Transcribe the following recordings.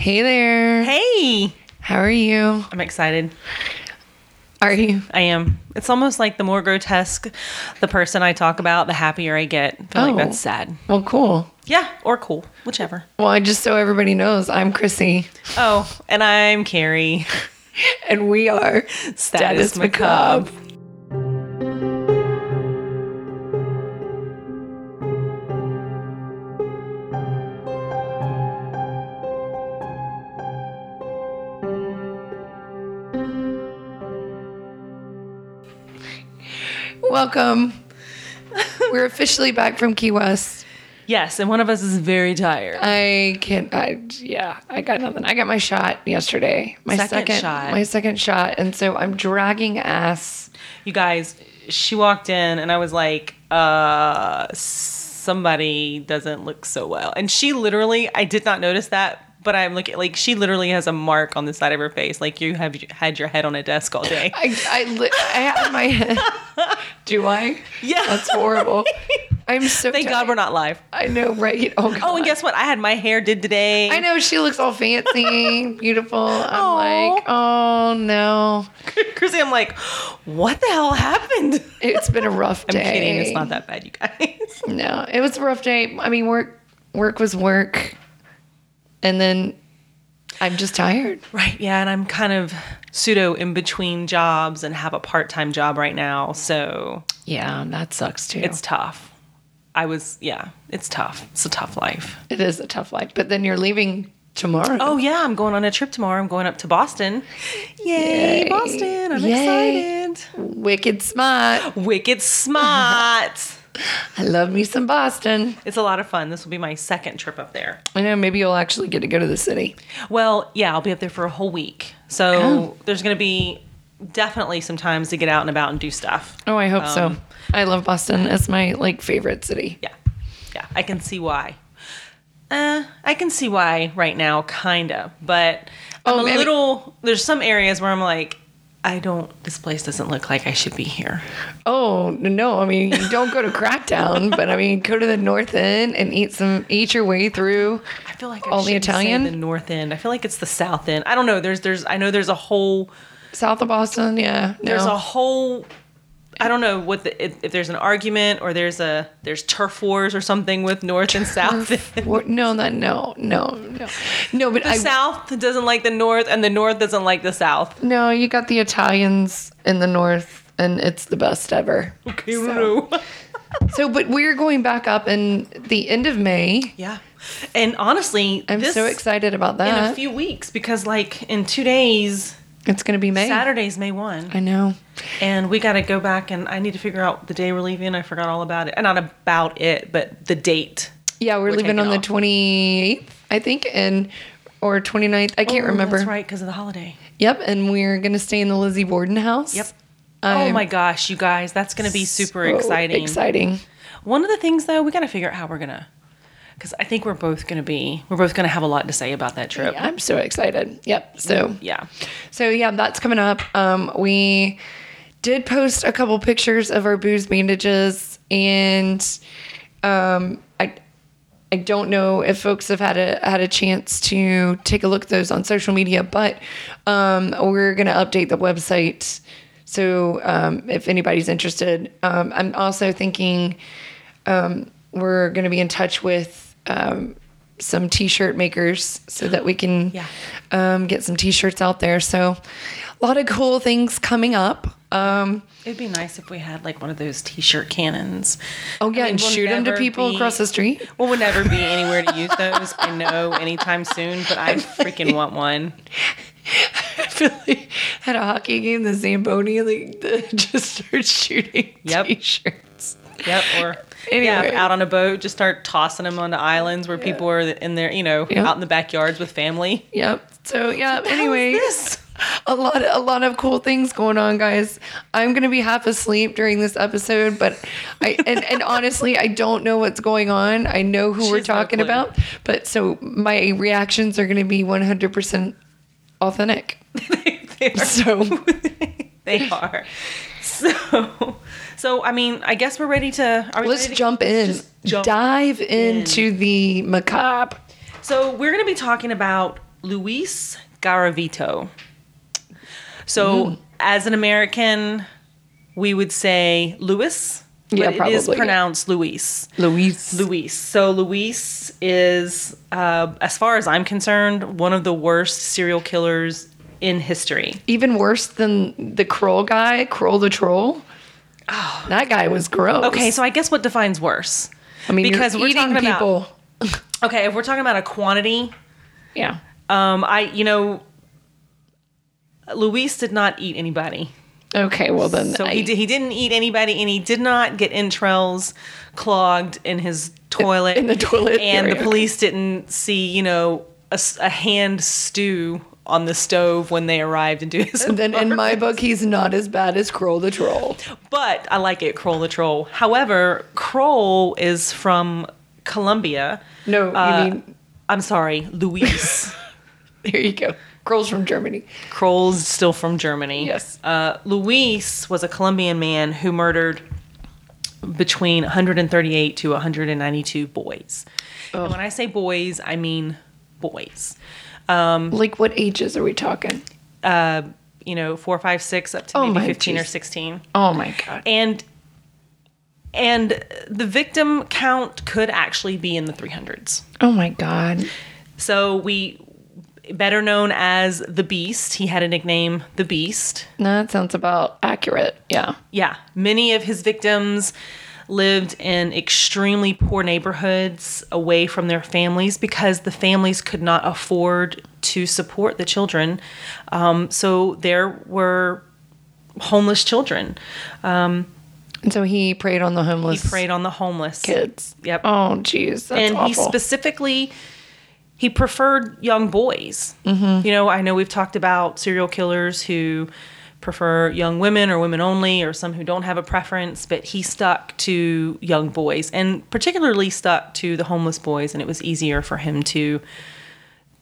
Hey there. Hey, How are you? I'm excited. Are you? I am. It's almost like the more grotesque the person I talk about, the happier I get. I feel Oh. like that's oh. sad. Well, cool. Yeah, or cool, whichever. Well, I just so everybody knows, I'm Chrissy, Oh, and I'm Carrie. and we are Status Macabre. Welcome. We're officially back from Key West. Yes, and one of us is very tired. I can't. I yeah. I got nothing. I got my shot yesterday. My Second shot. My second shot, and so I'm dragging ass. You guys, she walked in and I was like, uh, somebody doesn't look so well. And she literally, I did not notice that, but I'm looking like she literally has a mark on the side of her face, like you have had your head on a desk all day. I I, li- I have my head. Do I? Yeah. That's horrible. I'm so. Thank God we're not live. I know, right? Oh, God. Oh, and guess what? I had my hair did today. I know she looks all fancy, beautiful. I'm Aw. like, oh no, Chrissy, I'm like, what the hell happened? it's been a rough day. I'm kidding. It's not that bad, you guys. No, it was a rough day. I mean, work, work was work, and then I'm just tired. right. Yeah. And I'm kind of pseudo in between jobs and have a part time job right now. So Yeah, that sucks too. it's tough. I was, yeah, it's tough. It's a tough life. it is a tough life. But then you're leaving tomorrow. Oh, yeah. I'm going on a trip tomorrow. I'm going up to Boston. Yay, Yay. Boston. I'm Yay. excited. wicked smart. Wicked smart. I love me some Boston. it's a lot of fun. This will be my second trip up there. I know. Maybe you'll actually get to go to the city. Well, yeah, I'll be up there for a whole week. So Oh. there's going to be definitely some times to get out and about and do stuff. Oh, I hope so. Um, I love Boston. It's my like favorite city. Yeah. Yeah. I can see why. Uh, I can see why right now, kind of. But I'm Oh, a maybe- little, there's some areas where I'm like, I don't, this place doesn't look like I should be here. Oh no! I mean, you don't go to Crackdown, but I mean, go to the North End and eat some, eat your way through. I feel like I All the Italian? the north end. I feel like it's the south end. I don't know. There's, there's, I know there's a whole, South of Boston, yeah. No. there's a whole I don't know what the if, if there's an argument or there's a there's turf wars or something with north and south. What- no, that no, no, no, no. But the I south doesn't like the north and the north doesn't like the south. no, you got the Italians in the North, and it's the best ever. Okay, So- So, but we're going back up in the end of May. yeah. And honestly, I'm so excited about that. in a few weeks because like in 2 days it's going to be May. Saturday's May 1 I know. and we got to go back and I need to figure out the day we're leaving. I forgot all about it. Uh, not about it, but the date. Yeah, we're, We're leaving on the 28th, I think, and or 29th. I can't Oh, remember. That's right because of the holiday. Yep, and we're going to stay in the Lizzie Borden house. Yep. oh I'm my gosh, you guys, that's going to be super so exciting. Exciting. One of the things though, we got to figure out how we're going to cuz I think we're both going to be we're both going to have a lot to say about that trip. I'm so excited. Yep. So Yeah. So yeah, that's coming up. Um, we did post a couple pictures of our booze bandages, and um, I I don't know if folks have had a had a chance to take a look at those on social media, but um, we're gonna update the website. So um, if anybody's interested, um, I'm also thinking um, we're gonna be in touch with. Um, some t-shirt makers so that we can Yeah. um, get some t-shirts out there. So a lot of cool things coming up. Um, It'd be nice if we had like one of those t-shirt cannons. oh yeah, I mean, and we'll shoot them to people be- across the street. Well, we'll never be anywhere to use those. I know anytime soon, but I freaking want one. I feel like at a hockey game, the Zamboni like the, just starts shooting Yep. t-shirts. Yep. Or Anyway. yeah, out on a boat, just start tossing them onto islands where people are in there, you know, Yeah. out in the backyards with family. Yep. So yeah. Anyway, a lot, a lot of cool things going on, guys. I'm gonna be half asleep during this episode, but I and, and honestly, I don't know what's going on. I know who She we're talking about, but so my reactions are gonna be 100 percent authentic. they, are, So they are. So, so I mean, I guess we're ready to. Are we let's ready to jump in, jump dive into the macabre. So we're going to be talking about Luis Garavito. So, as an American, we would say Louis, Yeah, it is probably, pronounced Luis. Luis. Luis. So Luis is, uh, as far as I'm concerned, one of the worst serial killers in history. Even worse than the Kroll guy, Kroll the troll. Oh, that guy was gross. Okay, so I guess what defines worse? I mean, because we're eating talking about- people. Okay, if we're talking about a quantity, Yeah. um, I you know, Luis did not eat anybody. Okay, well then. So I, he did, he didn't eat anybody, and he did not get entrails clogged in his toilet. in the toilet and area, the police didn't see you know a hand stew on the stove when they arrived into his. And then in my book, he's not as bad as Kroll the troll. but I like it, Kroll the troll. However, Kroll is from Colombia. No, you Uh, mean I'm sorry, Luis. there you go. Kroll's from Germany. Kroll's still from Germany. Yes. Uh, Luis was a Colombian man who murdered between 138 to 192 boys. And when I say boys, I mean boys. Like, what ages are we talking? Uh, you know, four, five, six, up to Oh maybe my 15 or 16. Oh my god. And and the victim count could actually be in the 300s. Oh my god. So we better known as the Beast. He had a nickname, the Beast. That sounds about accurate. Yeah. Yeah, many of his victims lived in extremely poor neighborhoods away from their families because the families could not afford to support the children. Um, so there were homeless children. And so he preyed on the homeless. He preyed on the homeless kids. Yep. Oh, jeez. That's and he specifically he preferred young boys. Mm-hmm. You know, I know we've talked about serial killers who prefer young women or women only, or some who don't have a preference, but he stuck to young boys, and particularly stuck to the homeless boys, and it was easier for him to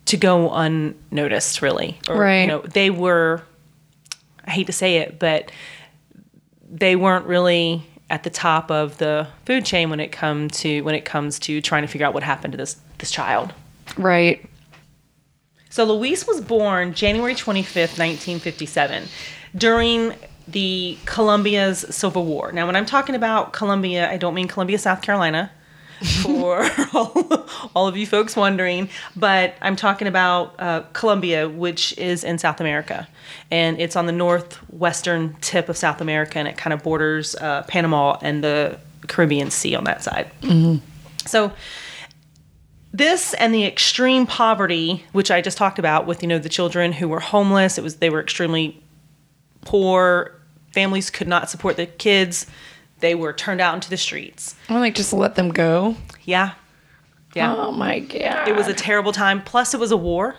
to go unnoticed, really. Or, Right. You know, they were. I hate to say it, but they weren't really at the top of the food chain when it come to when it comes to trying to figure out what happened to this this child. right. So Luis was born January 25th, 1957, during the Colombia's Civil War. Now, when I'm talking about Colombia, I don't mean Columbia, South Carolina, for all, all of you folks wondering, but I'm talking about uh, Colombia, which is in South America. And it's on the northwestern tip of South America, and it kind of borders uh, Panama and the Caribbean Sea on that side. So, this and the extreme poverty which i just talked about with you know the children who were homeless it was they were extremely poor families could not support the kids. They were turned out into the streets. I'm like, just let them go. yeah. Yeah. Oh my god. it was a terrible time. Plus it was a war.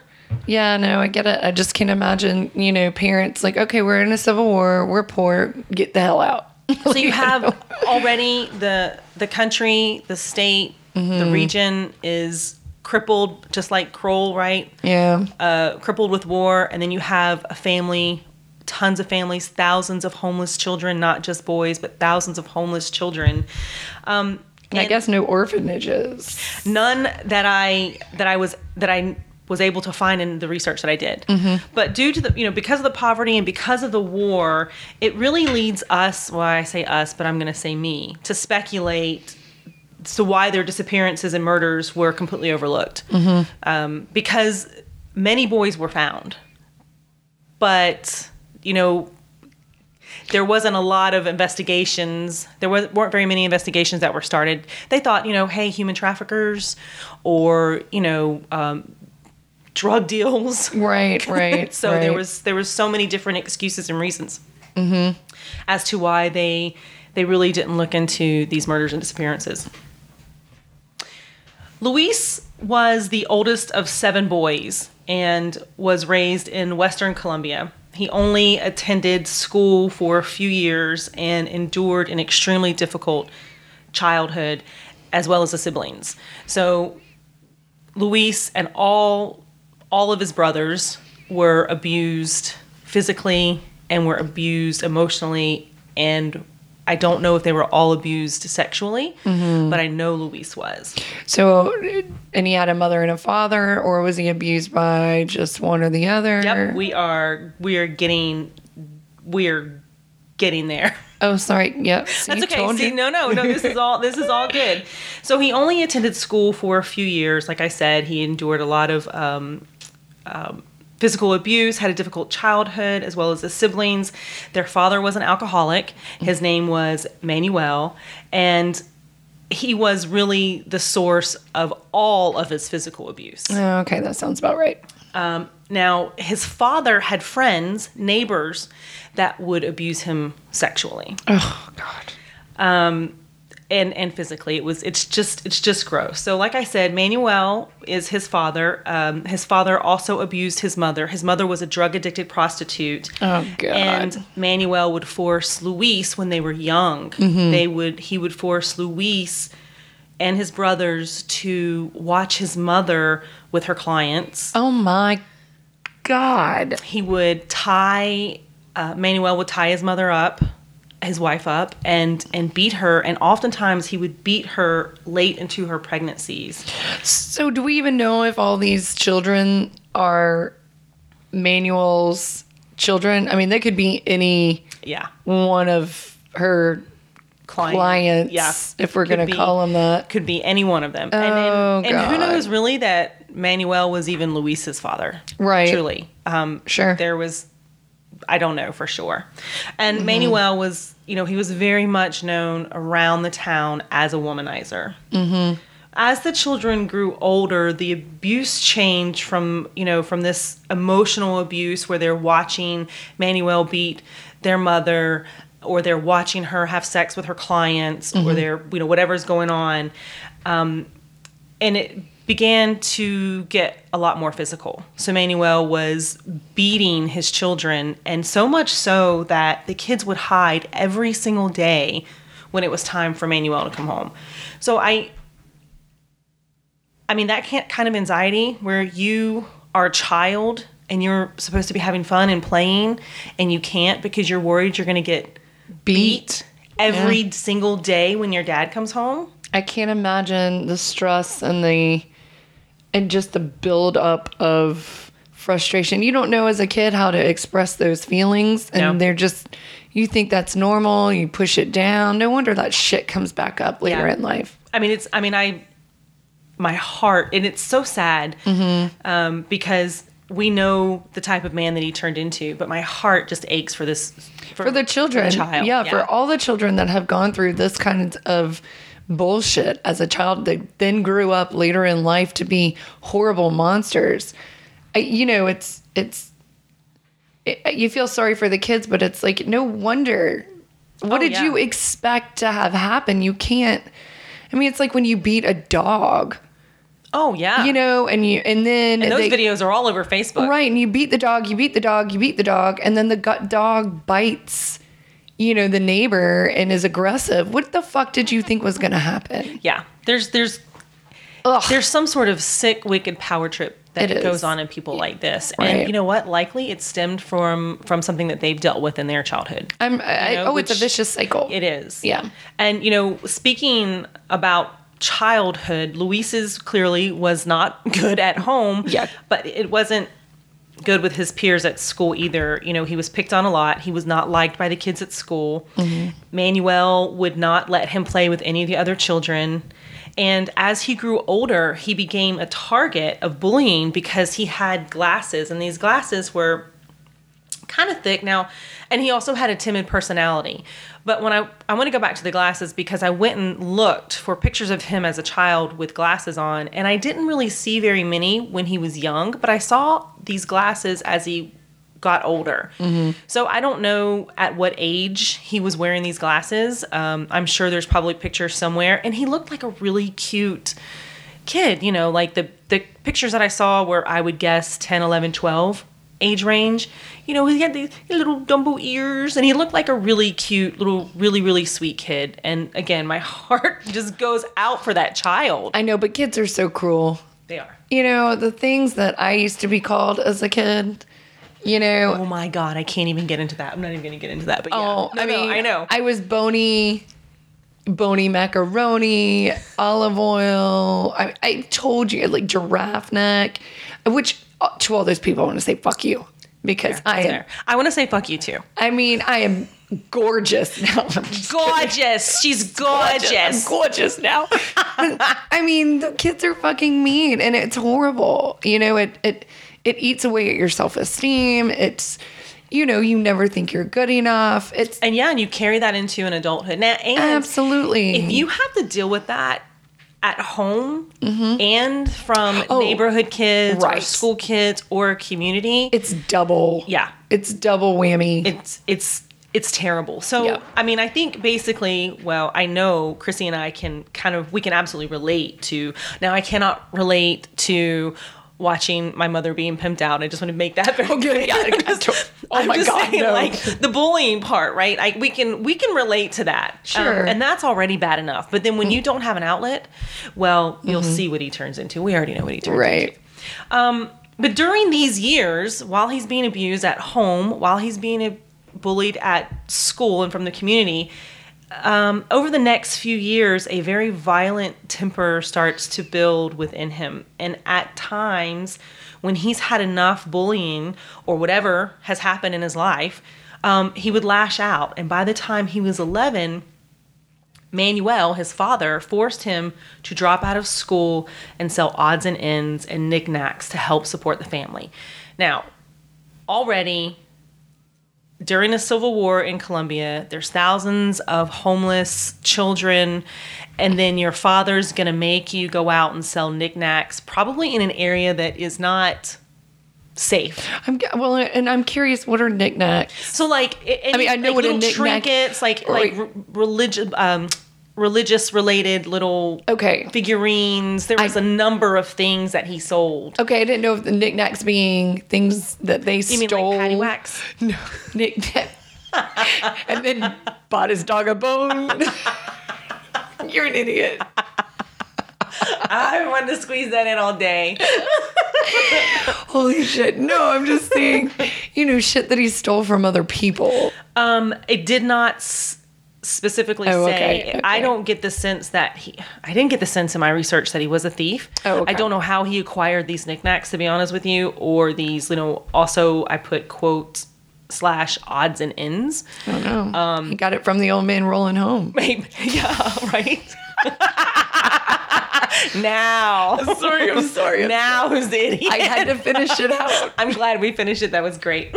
Yeah, no, I get it. I just can't imagine, you know, parents like, okay, we're in a civil war, we're poor, get the hell out. so you have already the the country the state the region is crippled just like kroll right? Yeah. uh, crippled with war, and then you have a family, tons of families, thousands of homeless children, not just boys, but thousands of homeless children. Um, And I guess no orphanages. none that I that I was that I was able to find in the research that I did. But due to the you know because of the poverty and because of the war, it really leads us. Well, I say us, but I'm going to say me to speculate. as to why their disappearances and murders were completely overlooked, um, because many boys were found, but you know there wasn't a lot of investigations. There was, weren't very many investigations that were started. They thought, you know, hey, human traffickers or, you know, um, drug deals. Right, right. so there was there was so many different excuses and reasons as to why they they really didn't look into these murders and disappearances. Luis was the oldest of seven boys and was raised in Western Colombia. He only attended school for a few years and endured an extremely difficult childhood as well as the siblings. So Luis and all all of his brothers were abused physically and were abused emotionally and I don't know if they were all abused sexually, Mm-hmm. but I know Luis was. So, and he had a mother and a father, or was he abused by just one or the other? Yep, we are we are getting we're getting there. oh, sorry. Yep. See, That's okay. See, you. no, no, no. This is all. This is all good. So he only attended school for a few years. Like I said, he endured a lot of um, um, physical abuse, had a difficult childhood, as well as the siblings. Their father was an alcoholic. His name was Manuel, and he was really the source of all of his physical abuse. Okay, that sounds about right. Um, now, his father had friends, neighbors, that would abuse him sexually Oh God. And and physically it was it's just it's just gross. So like i said manuel is his father. Um, his father also abused his mother. His mother was a drug addicted prostitute. Oh God. and manuel would force luis when they were young. Mm-hmm. they would he would force luis and his brothers to watch his mother with her clients. Oh my God. he would tie uh, manuel would tie his mother up his wife up and and beat her and oftentimes he would beat her late into her pregnancies So, do we even know if all these children are Manuel's children? I mean, they could be any yeah one of her Client. clients, yeah if we're going to call them that. could be any one of them and, Oh, and, and who knows really that manuel was even luis's father Right. truly um Sure. there was I don't know for sure. And Mm-hmm. Manuel was, you know, he was very much known around the town as a womanizer. Mm-hmm. As the children grew older, the abuse changed from, you know, from this emotional abuse where they're watching Manuel beat their mother or they're watching her have sex with her clients Mm-hmm. or they're, you know, whatever's going on. Um, and it began to get a lot more physical. So Manuel was beating his children, and so much so that the kids would hide every single day when it was time for Manuel to come home. So I, I mean, that can't kind of anxiety where you are a child and you're supposed to be having fun and playing, and you can't because you're worried you're going to get beat every single day when your dad comes home. I can't imagine the stress and the and just the build up of frustration. You don't know as a kid how to express those feelings and No. they're just you think that's normal, you push it down. No wonder that shit comes back up later Yeah. in life. I mean, it's. I mean, I. My heart, and it's so sad um, because we know the type of man that he turned into, but my heart just aches for this For the children. child, yeah, yeah. for all the children that have gone through this kind of bullshit as a child that then grew up later in life to be horrible monsters. I, you know, it's it's it, you feel sorry for the kids, but it's like no wonder. What Oh, did yeah. you expect to have happen? You can't. I mean, it's like when you beat a dog, Oh yeah, you know, and you and then and those they, videos are all over Facebook. Right, and you beat the dog, you beat the dog, you beat the dog, and then the gut dog bites, you know, the neighbor and is aggressive. What the fuck did you think was going to happen? Yeah, there's there's Ugh. there's some sort of sick, wicked power trip that It goes on in people like this, Right. and you know what? Likely it stemmed from from something that they've dealt with in their childhood. I'm. I, know, oh, it's a vicious cycle. It is. Yeah. And you know, speaking about childhood, Luis's clearly was not good at home. Yeah. But it wasn't good with his peers at school either. You know, he was picked on a lot. He was not liked by the kids at school. Mm-hmm. Manuel would not let him play with any of the other children. And as he grew older, he became a target of bullying because he had glasses, and these glasses were kind of thick now and he also had a timid personality. But when i i want to go back to the glasses because i went and looked for pictures of him as a child with glasses on and i didn't really see very many when he was young but i saw these glasses as he got older. So i don't know at what age he was wearing these glasses. Um, i'm sure there's probably pictures somewhere and he looked like a really cute kid you know like the the pictures that i saw were i would guess 10 11 12 age range you know he had these little dumbo ears and he looked like a really cute little really really sweet kid and again my heart just goes out for that child I know, but kids are so cruel. they are You know, the things that I used to be called as a kid, You know, Oh my god, I can't even get into that. I'm not even gonna get into that. But yeah, Oh, no, I no, mean, I know. I was bony, bony macaroni, olive oil. I, I told you, like giraffe neck, which Uh, to all those people, I want to say fuck you because I am. I want to say fuck you too. I mean, I am gorgeous now. Gorgeous. She's gorgeous. gorgeous. I'm gorgeous now. I mean, the kids are fucking mean, and it's horrible. You know, it it it eats away at your self esteem. It's you know, you never think you're good enough. It's And yeah, and you carry that into an adulthood. Now, and absolutely. if you have to deal with that at home and from Mm-hmm. Oh, neighborhood kids or right. school kids or community, it's double. yeah, It's double whammy. it's it's it's terrible. So Yeah. I mean, I think basically, well, I know Chrissy and I can kind of we can absolutely relate to. Now, I cannot relate to watching my mother being pimped out. I just want to make that very Okay, yeah, I got to- oh I'm my just God, saying, no. like the bullying part, right? Like we can we can relate to that, Um, Sure. and that's already bad enough. But then when you don't have an outlet, well, you'll see what he turns into. We already know what he turns into. right. Um, but during these years, while he's being abused at home, while he's being bullied at school and from the community, um, over the next few years, a very violent temper starts to build within him. And at times, when he's had enough bullying or whatever has happened in his life, um, he would lash out. And by the time he was 11, Manuel, his father, forced him to drop out of school and sell odds and ends and knickknacks to help support the family. Now, already during the Civil War in Colombia, there's thousands of homeless children, and then your father's gonna make you go out and sell knickknacks, probably in an area that is not safe. I'm well, and I'm curious. What are knickknacks? So like, I mean, I know what a knick-knack- trinkets, like Right. like re- religious, um, religious related little Okay. figurines. There was a number of things that he sold. Okay, I didn't know if the knickknacks being things that they You mean stole. like paddywhacks? No, knickknack. and then bought his dog a bone. You're an idiot. I wanted to squeeze that in all day. Holy shit. No, I'm just saying, you know, shit that he stole from other people. Um, it did not specifically Oh, say. okay, I don't get the sense that he. I didn't get the sense in my research that he was a thief. Oh, okay. I don't know how he acquired these knickknacks, to be honest with you, or these. You know, also I put quote slash odds and ends. I don't know. Um, he got it from the old man rolling home. Maybe, yeah, right. now, Sorry, I'm sorry. I'm now who's the idiot? I had to finish it out. I'm glad we finished it. That was great.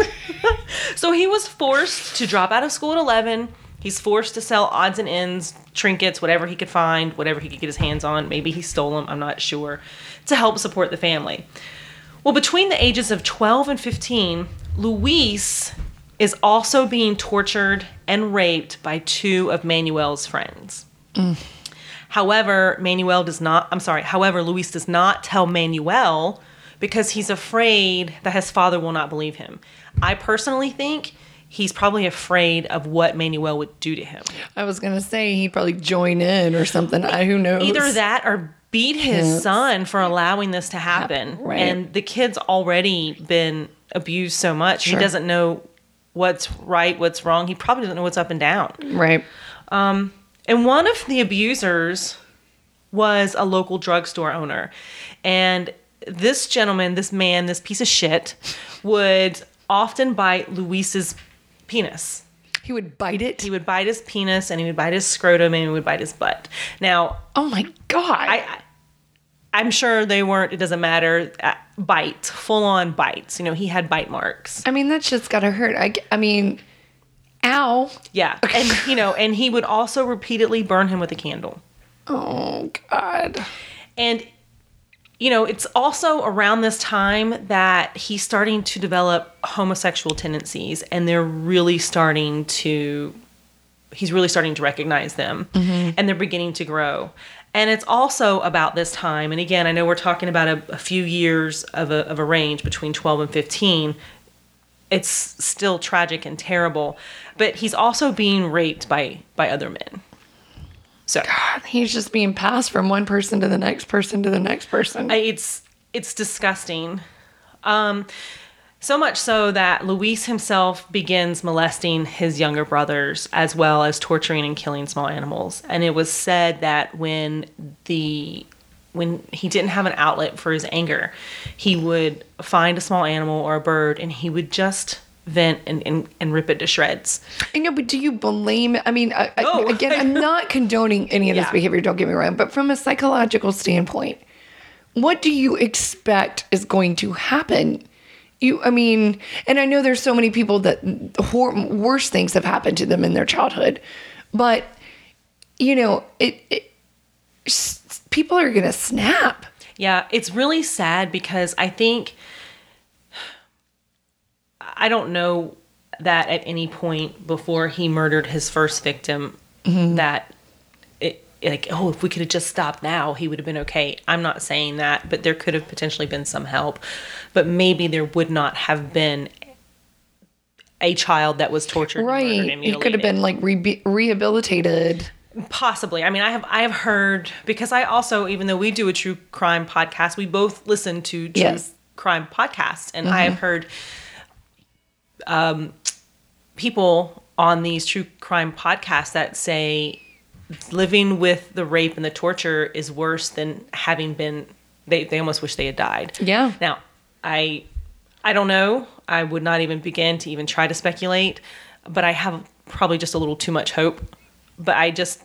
so he was forced to drop out of school at 11. He's forced to sell odds and ends, trinkets, whatever he could find, whatever he could get his hands on. Maybe he stole them, I'm not sure, to help support the family. Well, between the ages of 12 and 15, Luis is also being tortured and raped by two of Manuel's friends. Mm. However, Manuel does not, I'm sorry, however, Luis does not tell Manuel because he's afraid that his father will not believe him. I personally think he's probably afraid of what Manuel would do to him. I was gonna say he'd probably join in or something. I who knows? Either that or beat his Yes. son for allowing this to happen. Right. And the kid's already been abused so much. Sure. He doesn't know what's right, what's wrong. He probably doesn't know what's up and down. Right. Um, and one of the abusers was a local drugstore owner. And this gentleman, this man, this piece of shit, would often bite Luis's penis. He would bite it. He would bite his penis and he would bite his scrotum and he would bite his butt. Now, oh my god. I, I I'm sure they weren't, it doesn't matter, uh, bites, full on bites. You know, he had bite marks. I mean, that shit's gotta hurt. I, I mean, ow. Yeah. And, you know, and he would also repeatedly burn him with a candle. Oh god. And you know, it's also around this time that he's starting to develop homosexual tendencies and they're really starting to he's really starting to recognize them mm-hmm. and they're beginning to grow. And it's also about this time, and again, I know we're talking about a, a few years of a, of a range between 12 and 15. It's still tragic and terrible, but he's also being raped by by other men. So He's just being passed from one person to the next person to the next person. It's it's disgusting. Um, So much so that Luis himself begins molesting his younger brothers as well as torturing and killing small animals. And it was said that when the when he didn't have an outlet for his anger, he would find a small animal or a bird and he would just vent and, and, and rip it to shreds. I know, but do you blame? I mean, I, I- again, I'm not condoning any of this behavior. Don't get me wrong, but from a psychological standpoint, what do you expect is going to happen? You, I mean, and I know there's so many people that hor- worse things have happened to them in their childhood, but you know, it, it people are gonna snap. Yeah, it's really sad because I think I don't know that at any point before he murdered his first victim that it like oh if we could have just stopped now he would have been okay. I'm not saying that, but there could have potentially been some help. But maybe there would not have been a child that was tortured Right? and He could have been like re- rehabilitated. Possibly. I mean, I have I have heard because I also, even though we do a true crime podcast, we both listen to true Yes. Mm-hmm. crime podcasts, and I have heard um, people on these true crime podcasts that say living with the rape and the torture is worse than having been. They they almost wish they had died. Yeah. Now, I I don't know. I would not even begin to even try to speculate, but I have probably just a little too much hope. But I just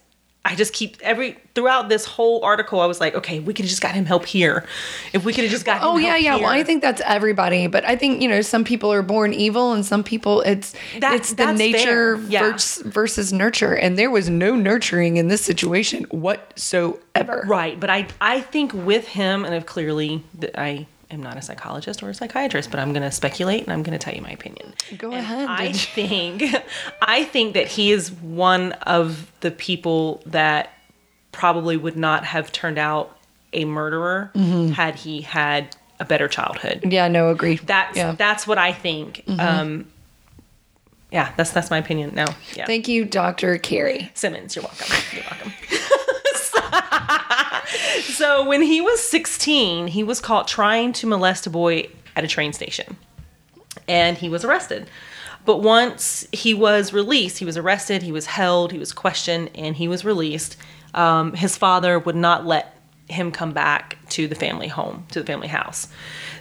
I just keep every throughout this whole article I was like, okay, we could have just got him help here. If we could have just got him Oh yeah, yeah. Well. I think that's everybody, but I think you know some people are born evil, and some people it's That- it's the nature. Yeah. vers- versus nurture, and there was no nurturing in this situation whatsoever. Right, but I I think with him, and I've clearly that I am not a psychologist or a psychiatrist, but I'm going to speculate and I'm going to tell you my opinion. Go And ahead. I think I think that he is one of the people that probably would not have turned out a murderer Mm-hmm. had he had a better childhood. Yeah, no, agree. That's yeah. Mm-hmm. that's what I think. Um, yeah, that's that's my opinion. No, yeah. Thank you, Doctor Carrie. Simmons, you're welcome. You're welcome. so when he was 16, he was caught trying to molest a boy at a train station. And he was arrested. But once he was released, he was arrested, he was held, he was questioned, and he was released. Um, his father would not let him come back to the family home, to the family house.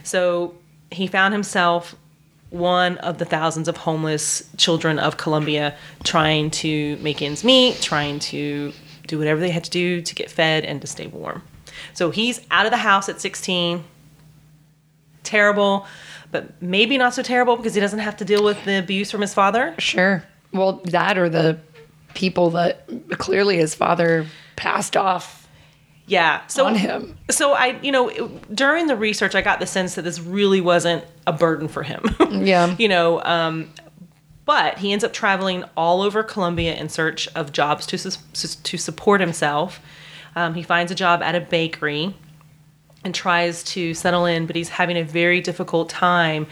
So he found himself one of the thousands of homeless children of Colombia trying to make ends meet, trying to do whatever they had to do to get fed and to stay warm. So he's out of the house at 16. Terrible, but maybe not so terrible because he doesn't have to deal with the abuse from his father. Sure. Well, that or the people that clearly his father passed off Yeah. So on him. So I, you know, during the research, I got the sense that this really wasn't a burden for him. Yeah. you know, um, but he ends up traveling all over Colombia in search of jobs to sus- to support himself. Um, he finds a job at a bakery and tries to settle in, but he's having a very difficult time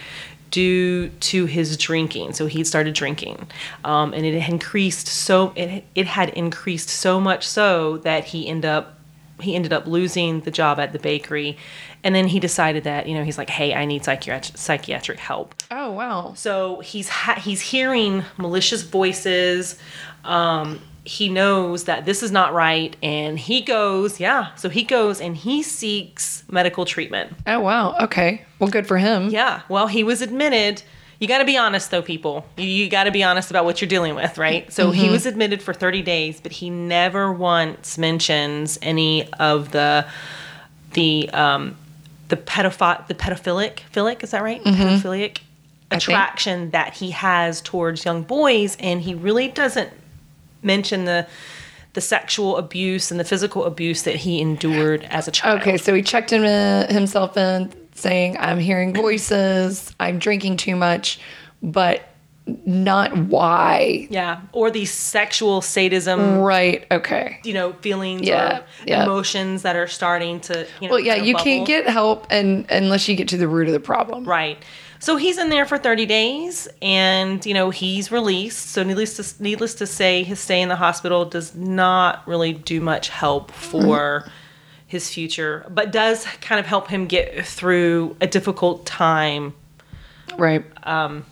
due to his drinking. So he started drinking, um, and it increased so it it had increased so much so that he ended up he ended up losing the job at the bakery, and then he decided that you know he's like, hey, I need psychiatric psychiatric help. Oh, wow. So he's ha- he's hearing malicious voices. Um, he knows that this is not right, and he goes, yeah. So he goes and he seeks medical treatment. Oh, wow. Okay. Well, good for him. Yeah. Well, he was admitted. You got to be honest, though, people. You, you got to be honest about what you're dealing with, right? So he mm-hmm. was admitted for 30 days, but he never once mentions any of the the um, the pedophi- the pedophilic philic is that right? Mm-hmm. Pedophilic attraction that he has towards young boys, and he really doesn't mention the the sexual abuse and the physical abuse that he endured as a child. Okay, so he checked in, uh, himself in saying, I'm hearing voices, I'm drinking too much, but not why. Yeah, or the sexual sadism, Right. Okay. you know, feelings Yeah, or yeah. emotions that are starting to, you know, Well, yeah, you can't get help and unless you get to the root of the problem. right. So he's in there for 30 days, and you know he's released. So needless to needless to say, his stay in the hospital does not really do much help mm-hmm. for his future, but does kind of help him get through a difficult time Right. Um,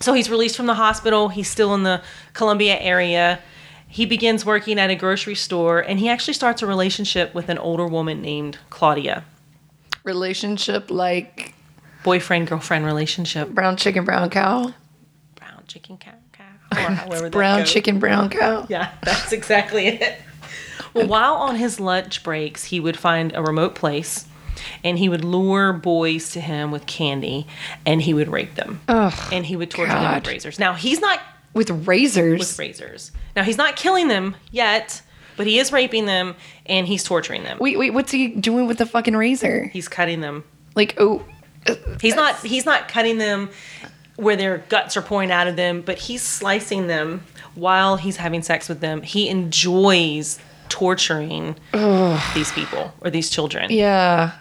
So he's released from the hospital. He's still in the Columbia area. He begins working at a grocery store and he actually starts a relationship with an older woman named Claudia. Relationship like Boyfriend girlfriend relationship. brown chicken, brown cow. Brown chicken cow. cow or however Brown chicken, brown cow. Yeah, that's exactly it. Well, while on his lunch breaks, he would find a remote place and he would lure boys to him with candy and he would rape them. Ugh, and he would torture them with razors. Now, he's not with razors. with razors. Now, he's not killing them yet, but he is raping them and he's torturing them. wait, wait, what's he doing with the fucking razor? He's cutting them. Like, oh, He's not he's not cutting them where their guts are pouring out of them, but he's slicing them while he's having sex with them. He enjoys torturing these people or these children. yeah.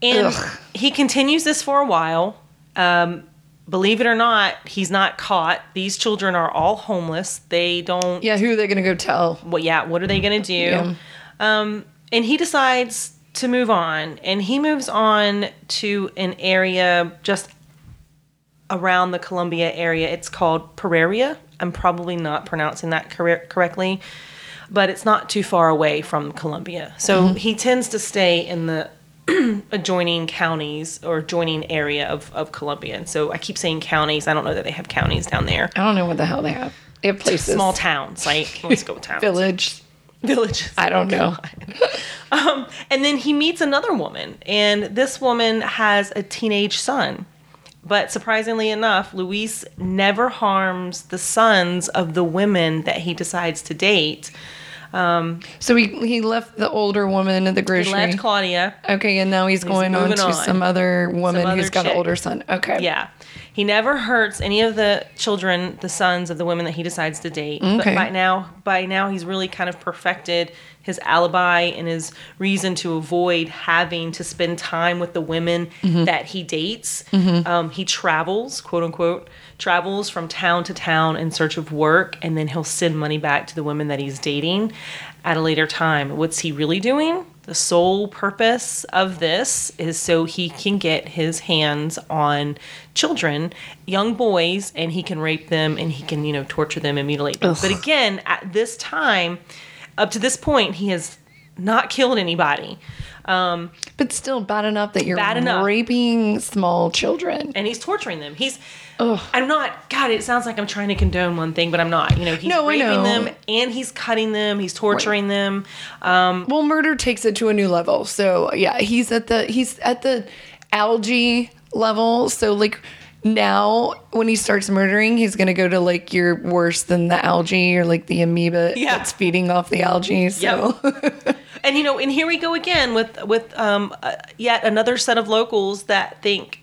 And Ugh. he continues this for a while. Um, believe it or not, he's not caught. These children are all homeless. They don't. Yeah, who are they going to go tell? What? Yeah. What are they gonna do? Yeah. Um, and he decides to move on, and he moves on to an area just around the Columbia area. It's called Pereira. I'm probably not pronouncing that corre- correctly, but it's not too far away from Columbia. So he tends to stay in the adjoining counties or adjoining area of, of Columbia. And so I keep saying counties. I don't know that they have counties down there. I don't know what the hell they have. They have places. Small towns, like let's go with towns. village. Villages. I don't know. Um, and then he meets another woman, and this woman has a teenage son. But surprisingly enough, Luis never harms the sons of the women that he decides to date. Um, so he he left the older woman at the He grocery. left Claudia. okay, and now he's, going on to on. some other woman Some who's other got an older son. Okay. Yeah. He never hurts any of the children, the sons of the women that he decides to date. But Okay. by now, by now he's really kind of perfected his alibi and his reason to avoid having to spend time with the women mm-hmm. that he dates. Mm-hmm. Um, he travels, quote unquote, travels from town to town in search of work, and then he'll send money back to the women that he's dating at a later time. What's he really doing? The sole purpose of this is so he can get his hands on children, young boys, and he can rape them and he can, you know, torture them and mutilate them. But again, at this time, up to this point, he has not killed anybody. Um, But still bad enough that you're Bad enough. raping small children. and he's torturing them. He's Ugh. I'm not God, it sounds like I'm trying to condone one thing, but I'm not. You know, he's No, raping them and he's cutting them, he's torturing them. Well, murder takes it to a new level. So yeah, he's at the he's at the algae level. So like now when he starts murdering, he's gonna go to like you're worse than the algae or like the amoeba Yeah. that's feeding off the algae. So And you know, and here we go again with with um, uh, yet another set of locals that think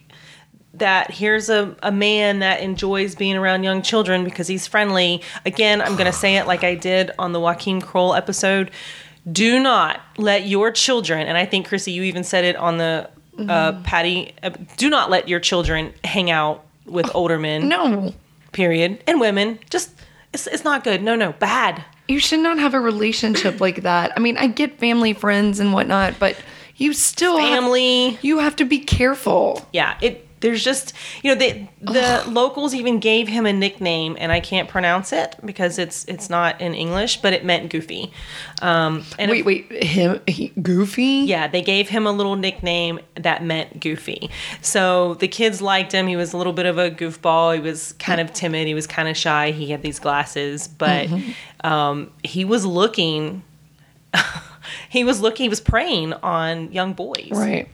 that here's a, a man that enjoys being around young children because he's friendly. Again, I'm going to say it like I did on the Joaquin Kroll episode. Do not let your children, and I think Chrissy, you even said it on the uh, Patty. Uh, do not let your children hang out with older men. no. Period. And women. Just it's it's not good. No, no, bad. You should not have a relationship like that. I mean, I get family, friends, and whatnot, but you still have- Family. you have to be careful. yeah it there's just you know the the locals even gave him a nickname and i can't pronounce it because it's it's not in english but it meant goofy. Um and Wait, wait, him, he, Goofy? yeah they gave him a little nickname that meant goofy. So the kids liked him. He was a little bit of a goofball. He was kind of timid. He was kind of shy. He had these glasses but um he was looking he was looking he was preying on young boys. Right.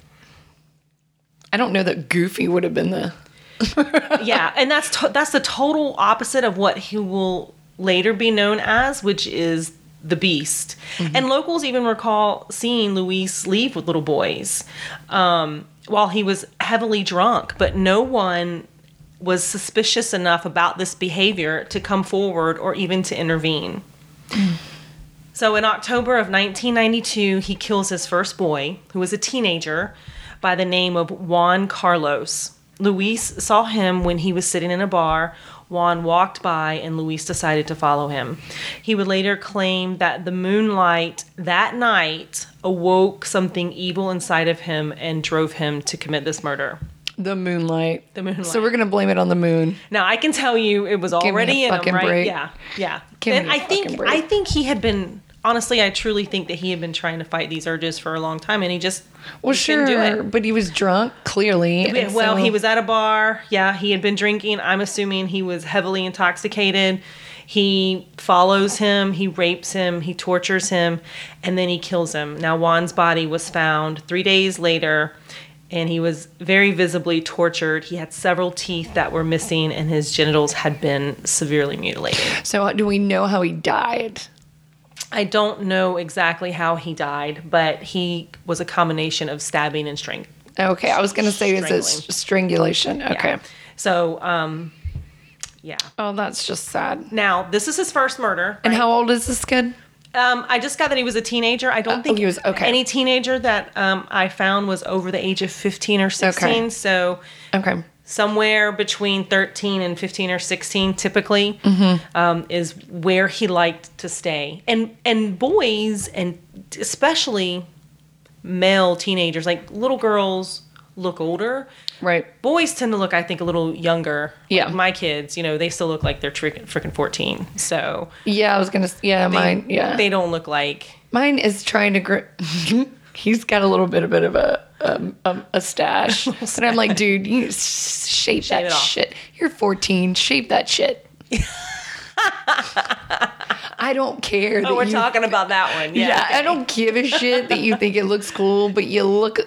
I don't know that Goofy would have been the. yeah, and that's to- that's the total opposite of what he will later be known as, which is the Beast. And locals even recall seeing Luis leave with little boys um, while he was heavily drunk, but no one was suspicious enough about this behavior to come forward or even to intervene. So in October of 1992, he kills his first boy, who was a teenager, by the name of Juan Carlos. Luis saw him when he was sitting in a bar. Juan walked by and Luis decided to follow him. He would later claim that the moonlight that night awoke something evil inside of him and drove him to commit this murder. The moonlight. The moonlight. So we're gonna blame it on the moon. Now I can tell you it was me already in him, right? break. Yeah, yeah. Give and I think. I think he had been honestly, I truly think that he had been trying to fight these urges for a long time, and he just Well, do sure, it. but he was drunk clearly. Well, so- he was at a bar. Yeah, he had been drinking. I'm assuming he was heavily intoxicated. He follows him, he rapes him, he tortures him, and then he kills him. Now, Juan's body was found three days later, and he was very visibly tortured. He had several teeth that were missing, and his genitals had been severely mutilated. So uh, do we know how he died? I don't know exactly how he died, but he was a combination of stabbing and strangling. Okay, I was gonna say is it strangulation? Okay. So, um, yeah. Oh, that's just sad. Now, this is his first murder. And right? how old is this kid? Um, I just got that he was a teenager. I don't Oh, think he was- okay. any teenager that um, I found was over the age of 15 or 16. Okay. So Okay. Somewhere between 13 and 15 or 16 typically Mm-hmm. um, is where he liked to stay. And and boys and especially male teenagers, like little girls look older. Right. Boys tend to look, I think, a little younger. Yeah. Like my kids, you know, they still look like they're freaking freaking 14. So Yeah, I was gonna. Yeah, they, mine. Yeah, they don't look like mine is trying to. Gr- He's got a little bit, a bit of a um, um, a stash, and I'm like, dude, you shape, that shit. You're 14. Shape that shit. I don't care. Oh, we're you- talking about that one. Yeah. Yeah, okay. I don't give a shit that you think it looks cool, but you look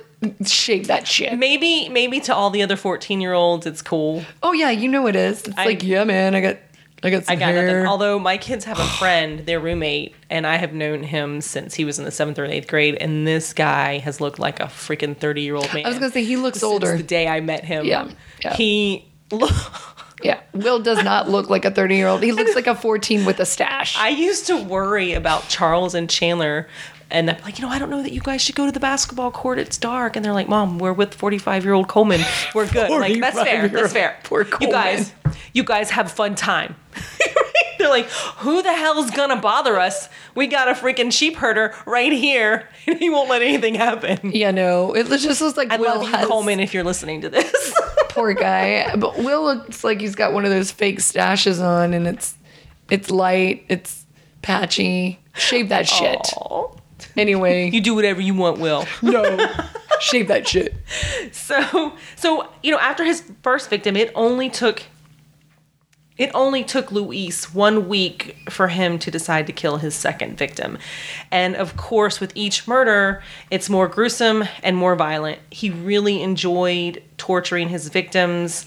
shape that shit. Maybe maybe to all the other 14 year olds it's cool. Oh yeah, you know it is. It's I- like, yeah, man, I got, I got I got nothing. Although my kids have a friend, their roommate, and I have known him since he was in the seventh or eighth grade, and this guy has looked like a freaking 30 year old man. I was gonna say he looks older. the day I met him. Yeah, yeah. He Yeah, Will does not look like a 30 year old. He looks like a 14 with a stash. I used to worry about Charles and Chandler. And I'm like, you know, I don't know that you guys should go to the basketball court. It's dark. And they're like, Mom, we're with 45 year old Coleman. We're good. I'm like, that's fair. That's fair. 45-year-old poor You guys, you guys have fun time. they're like, who the hell's gonna bother us? We got a freaking sheep herder right here, and he won't let anything happen. yeah, no, it just looks like I Will love you, has Coleman, if you're listening to this. poor guy. But Will looks like he's got one of those fake stashes on, and it's it's light, it's patchy. Shave that shit. Aw. Anyway, You do whatever you want, Will. no, shave that shit. So, so you know, after his first victim, it only took it only took Luis one week for him to decide to kill his second victim. And of course, with each murder, it's more gruesome and more violent. He really enjoyed torturing his victims,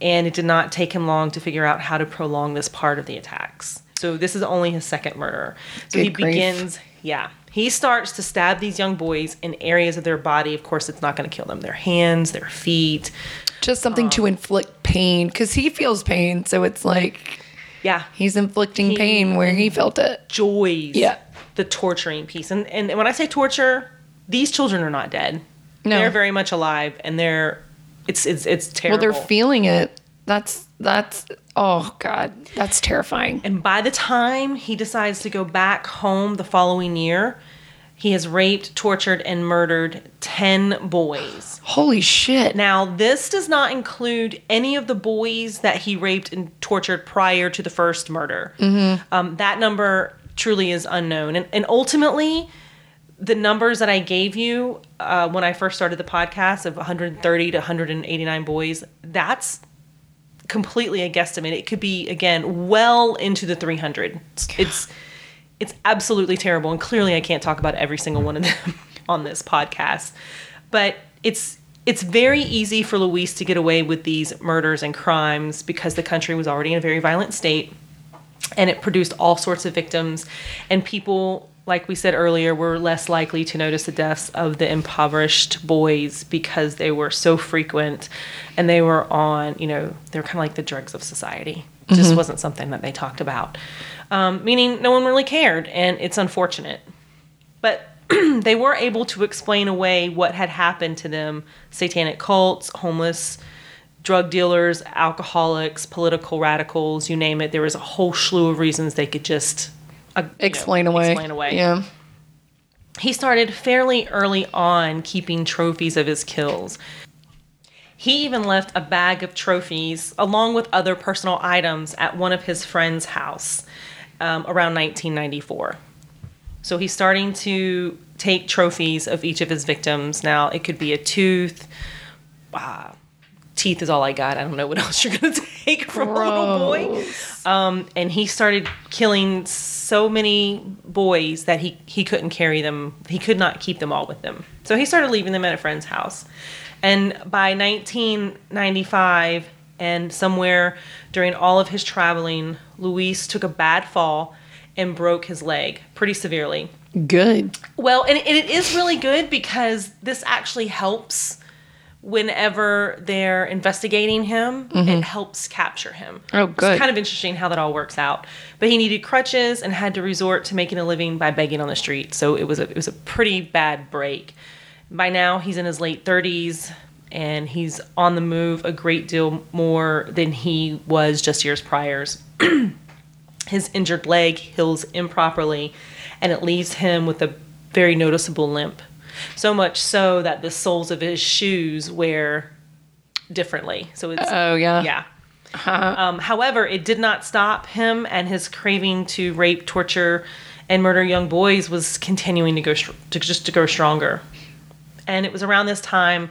and it did not take him long to figure out how to prolong this part of the attacks. So this is only his second murder. So he grief. begins, yeah. He starts to stab these young boys in areas of their body. Of course, it's not going to kill them. Their hands, their feet. Just something to um, inflict pain because he feels pain. So it's like Yeah. he's inflicting He- pain where he felt it. Joys. Yeah. The torturing piece. And, and when I say torture, these children are not dead. No. They're very much alive and they're, it's, it's, it's terrible. Well, they're feeling it. That's that's oh god, that's terrifying. And by the time he decides to go back home the following year, he has raped, tortured, and murdered 10 boys. Holy shit. Now, this does not include any of the boys that he raped and tortured prior to the first murder. Um, that number truly is unknown. And, and ultimately, the numbers that I gave you uh, when I first started the podcast of 130 to 189 boys, that's completely a guesstimate. It could be again well into the 300. It's it's absolutely terrible, and clearly I can't talk about every single one of them on this podcast. But it's it's very easy for Luis to get away with these murders and crimes because the country was already in a very violent state and it produced all sorts of victims and people like we said earlier we were less likely to notice the deaths of the impoverished boys because they were so frequent and they were on you know they're kind of like the drugs of society. It just wasn't something that they talked about. Um, meaning no one really cared and it's unfortunate. But they were able to explain away what had happened to them satanic cults homeless drug dealers alcoholics political radicals you name it. There was a whole slew of reasons they could just uh, you know, explain away. explain away Yeah. he started fairly early on keeping trophies of his kills. He even left a bag of trophies along with other personal items at one of his friend's house um, around 1994. So he's starting to take trophies of each of his victims. Now, it could be a tooth. Uh, teeth is all I got. I don't know what else you're going to take from a little boy. Um, and he started killing so many boys that he, he couldn't carry them. He could not keep them all with them. So he started leaving them at a friend's house. And by 1995, and somewhere during all of his traveling, Luis took a bad fall and broke his leg pretty severely. Good. Well, and it is really good because this actually helps whenever they're investigating him. It mm-hmm. helps capture him. Oh, good. It's kind of interesting how that all works out. But he needed crutches and had to resort to making a living by begging on the street. So it was a it was a pretty bad break. By now, he's in his late 30s and he's on the move a great deal more than he was just years prior his injured leg heals improperly and it leaves him with a very noticeable limp. So much so that the soles of his shoes wear differently. So it's Oh, yeah. yeah. Um, however, it did not stop him, and his craving to rape, torture, and murder young boys was continuing to go to just to grow stronger. And it was around this time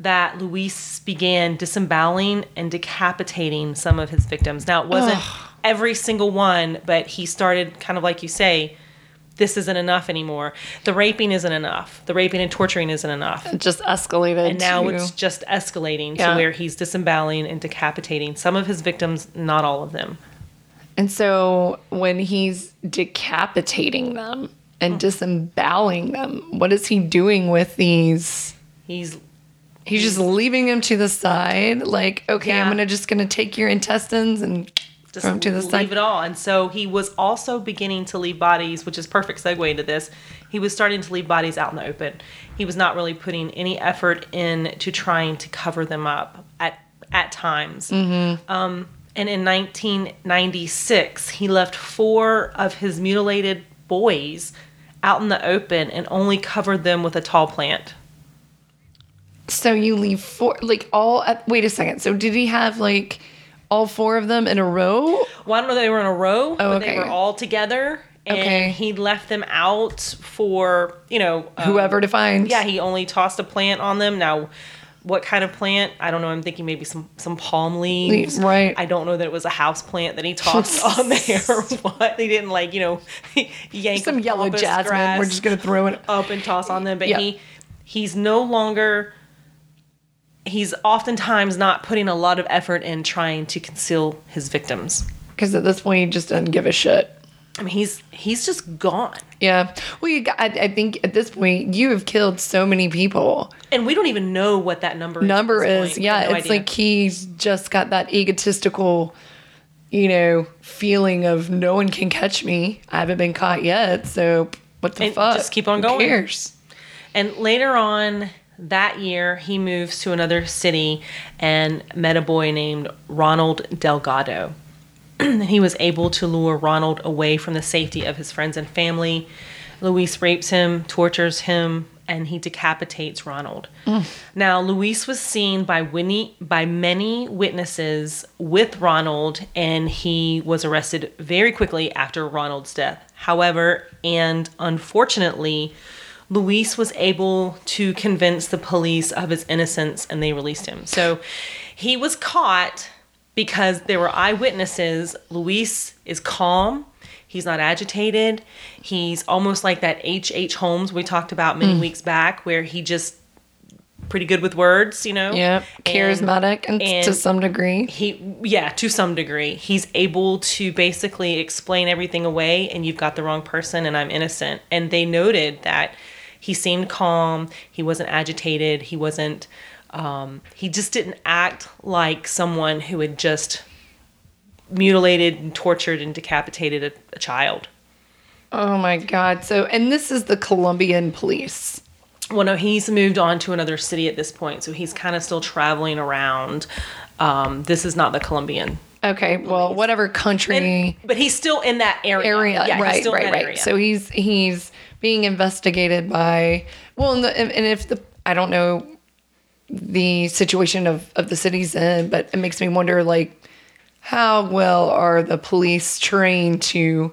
that Luis began disemboweling and decapitating some of his victims. Now, it wasn't every single one, but he started kind of like you say, this isn't enough anymore. The raping isn't enough. The raping and torturing isn't enough. It just escalated. And now to- it's just escalating Yeah. to where he's disemboweling and decapitating some of his victims, not all of them. And so when he's decapitating them and Mm. disemboweling them, what is he doing with these? He's He's just leaving them to the side. Like, okay, I'm gonna just gonna take your intestines and just them to the leave side. it all. And so he was also beginning to leave bodies, which is perfect segue into this. He was starting to leave bodies out in the open. He was not really putting any effort in to trying to cover them up at at times. Mm-hmm. Um, and in 1996, he left four of his mutilated boys out in the open and only covered them with a tall plant. So you leave four, like all. At, wait a second. So did he have like all four of them in a row? Well, I don't know they were in a row, but Oh, okay. they were all together. And Okay. he left them out for, you know, um, Whoever to find. Yeah, he only tossed a plant on them. Now, what kind of plant? I don't know. I'm thinking maybe some some palm leaves. Right. I don't know that it was a house plant that he tossed on there or what. They didn't like, you know, yank some yellow jasmine. We're just gonna throw it. up and toss on them. But Yeah. he he's no longer he's oftentimes not putting a lot of effort in trying to conceal his victims. Because at this point, he just doesn't give a shit. I mean, he's he's just gone, Yeah. Well, you got, I, I think at this point, you have killed so many people. and we don't even know what that number is. Number this is, yeah, no it's idea. like he's just got that egotistical, you know, feeling of no one can catch me. I haven't been caught yet. So what the And fuck? just keep on Who going. cares? And later on that year, he moves to another city and met a boy named Ronald Delgado. he was able to lure Ronald away from the safety of his friends and family. Luis rapes him, tortures him, and he decapitates Ronald. Mm. Now, Luis was seen by Winnie, by many witnesses with Ronald, and he was arrested very quickly after Ronald's death. However, and unfortunately, Luis was able to convince the police of his innocence and they released him. So he was caught because there were eyewitnesses. Luis is calm. He's not agitated. He's almost like that H. H. Holmes we talked about many mm. weeks back, where he just pretty good with words, you know. Yeah. And- Charismatic and, to some degree. he yeah to some degree he's able to basically explain everything away and you've got the wrong person and i'm innocent and they noted that he seemed calm he wasn't agitated he wasn't um, he just didn't act like someone who had just mutilated and tortured and decapitated a, a child Oh my God. So, and this is the Colombian police. well no he's moved on to another city at this point so he's kind of still traveling around um, this is not the colombian Okay. Well, whatever country. And- but he's still in that area. area. Yeah, he's right, right, right. area. So he's he's being investigated by well, and, the, and if the I don't know the situation of, of the city's in, but it makes me wonder like how well are the police trained to,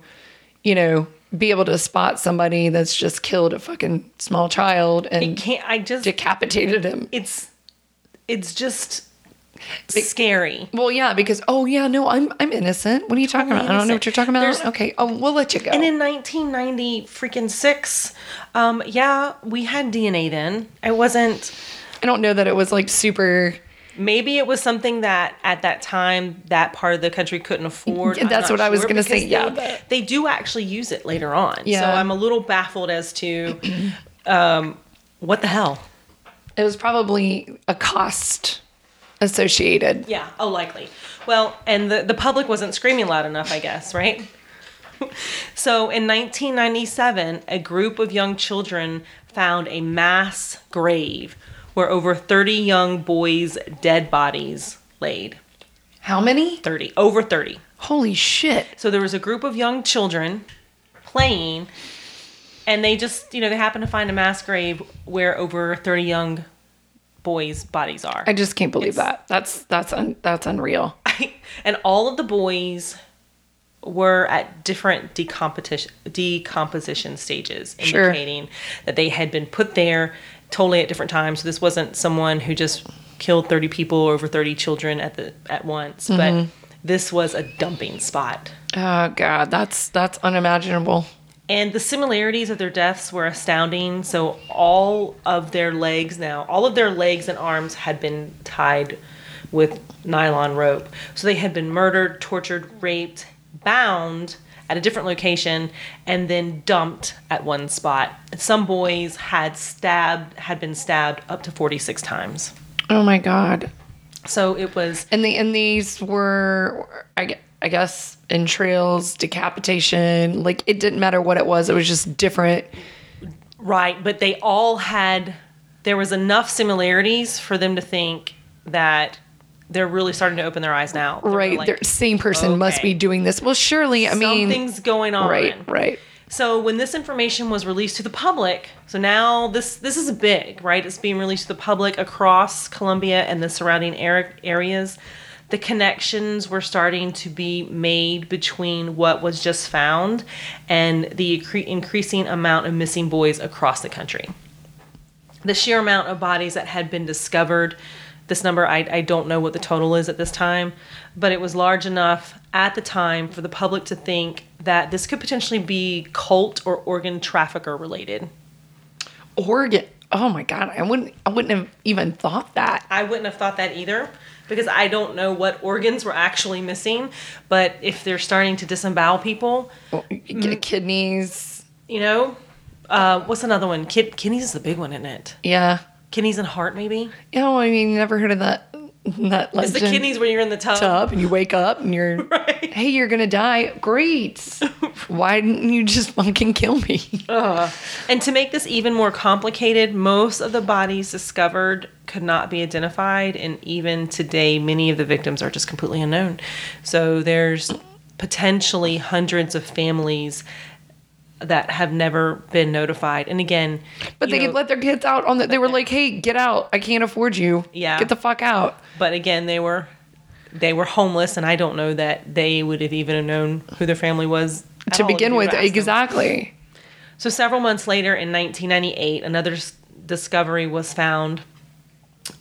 you know, be able to spot somebody that's just killed a fucking small child and Can't I just decapitated him. it's it's just scary. Well, yeah, because oh yeah, no, I'm I'm innocent. What are you talking about? I don't know what you're talking about. There's- okay, oh, we'll let you go. And in 1990 freaking 6, um yeah, we had DNA then. I wasn't I don't know that it was like super. Maybe it was something that at that time that part of the country couldn't afford. Yeah, that's what I was gonna say, because yeah, they, but- they do actually use it later on. Yeah. So I'm a little baffled as to um, what the hell. It was probably a cost associated. Yeah, oh, likely. Well, and the, the public wasn't screaming loud enough, I guess, right? so in 1997, a group of young children found a mass grave where over 30 young boys' dead bodies laid. How many? 30, over 30. Holy shit! So there was a group of young children playing, and they just, you know, they happened to find a mass grave where over 30 young boys' bodies are. I just can't believe It's- that. That's that's un, that's unreal. and all of the boys were at different decomposition decomposition stages, Sure. indicating that they had been put there totally at different times. So this wasn't someone who just killed 30 people or over 30 children at the at once, but mm-hmm. this was a dumping spot. Oh god, that's that's unimaginable. And the similarities of their deaths were astounding. So all of their legs now, all of their legs and arms had been tied with nylon rope. So they had been murdered, tortured, raped, bound at a different location, and then dumped at one spot. Some boys had stabbed, had been stabbed up to 46 times. Oh my god. So it was And the and these were I, I guess entrails, decapitation. Like it didn't matter what it was. It was just different. Right, but they all had there was enough similarities for them to think that they're really starting to open their eyes now. They're right. like, the same person must be doing this. Well, surely. I mean, something's going on. right, right. So when this information was released to the public, so now this this is big, right? It's being released to the public across Colombia and the surrounding ar- areas. The connections were starting to be made between what was just found and the incre- increasing amount of missing boys across the country. The sheer amount of bodies that had been discovered, this number, I, I don't know what the total is at this time, but it was large enough at the time for the public to think that this could potentially be cult or organ trafficker related. Organ. Oh my god, I wouldn't. I wouldn't have even thought that. I wouldn't have thought that either because I don't know what organs were actually missing, but if they're starting to disembowel people, Well, get kidneys. you know, uh, what's another one? Kid- kidneys is the big one, isn't it? Yeah. Kidneys and heart, maybe? Know, I mean, you never heard of that. That It's legend. the kidneys where you're in the tub. Up and you wake up and you're, Right. hey, you're gonna die. Great. Why didn't you just fucking kill me? And to make this even more complicated, most of the bodies discovered could not be identified, and even today, many of the victims are just completely unknown. So there's potentially hundreds of families that have never been notified. And again, But they know, let their kids out on the. They were like, hey, get out. I can't afford you. Yeah. Get the fuck out. but again, they were they were homeless, and I don't know that they would have even known who their family was To begin with, them. exactly. So several months later, in 1998, another discovery was found.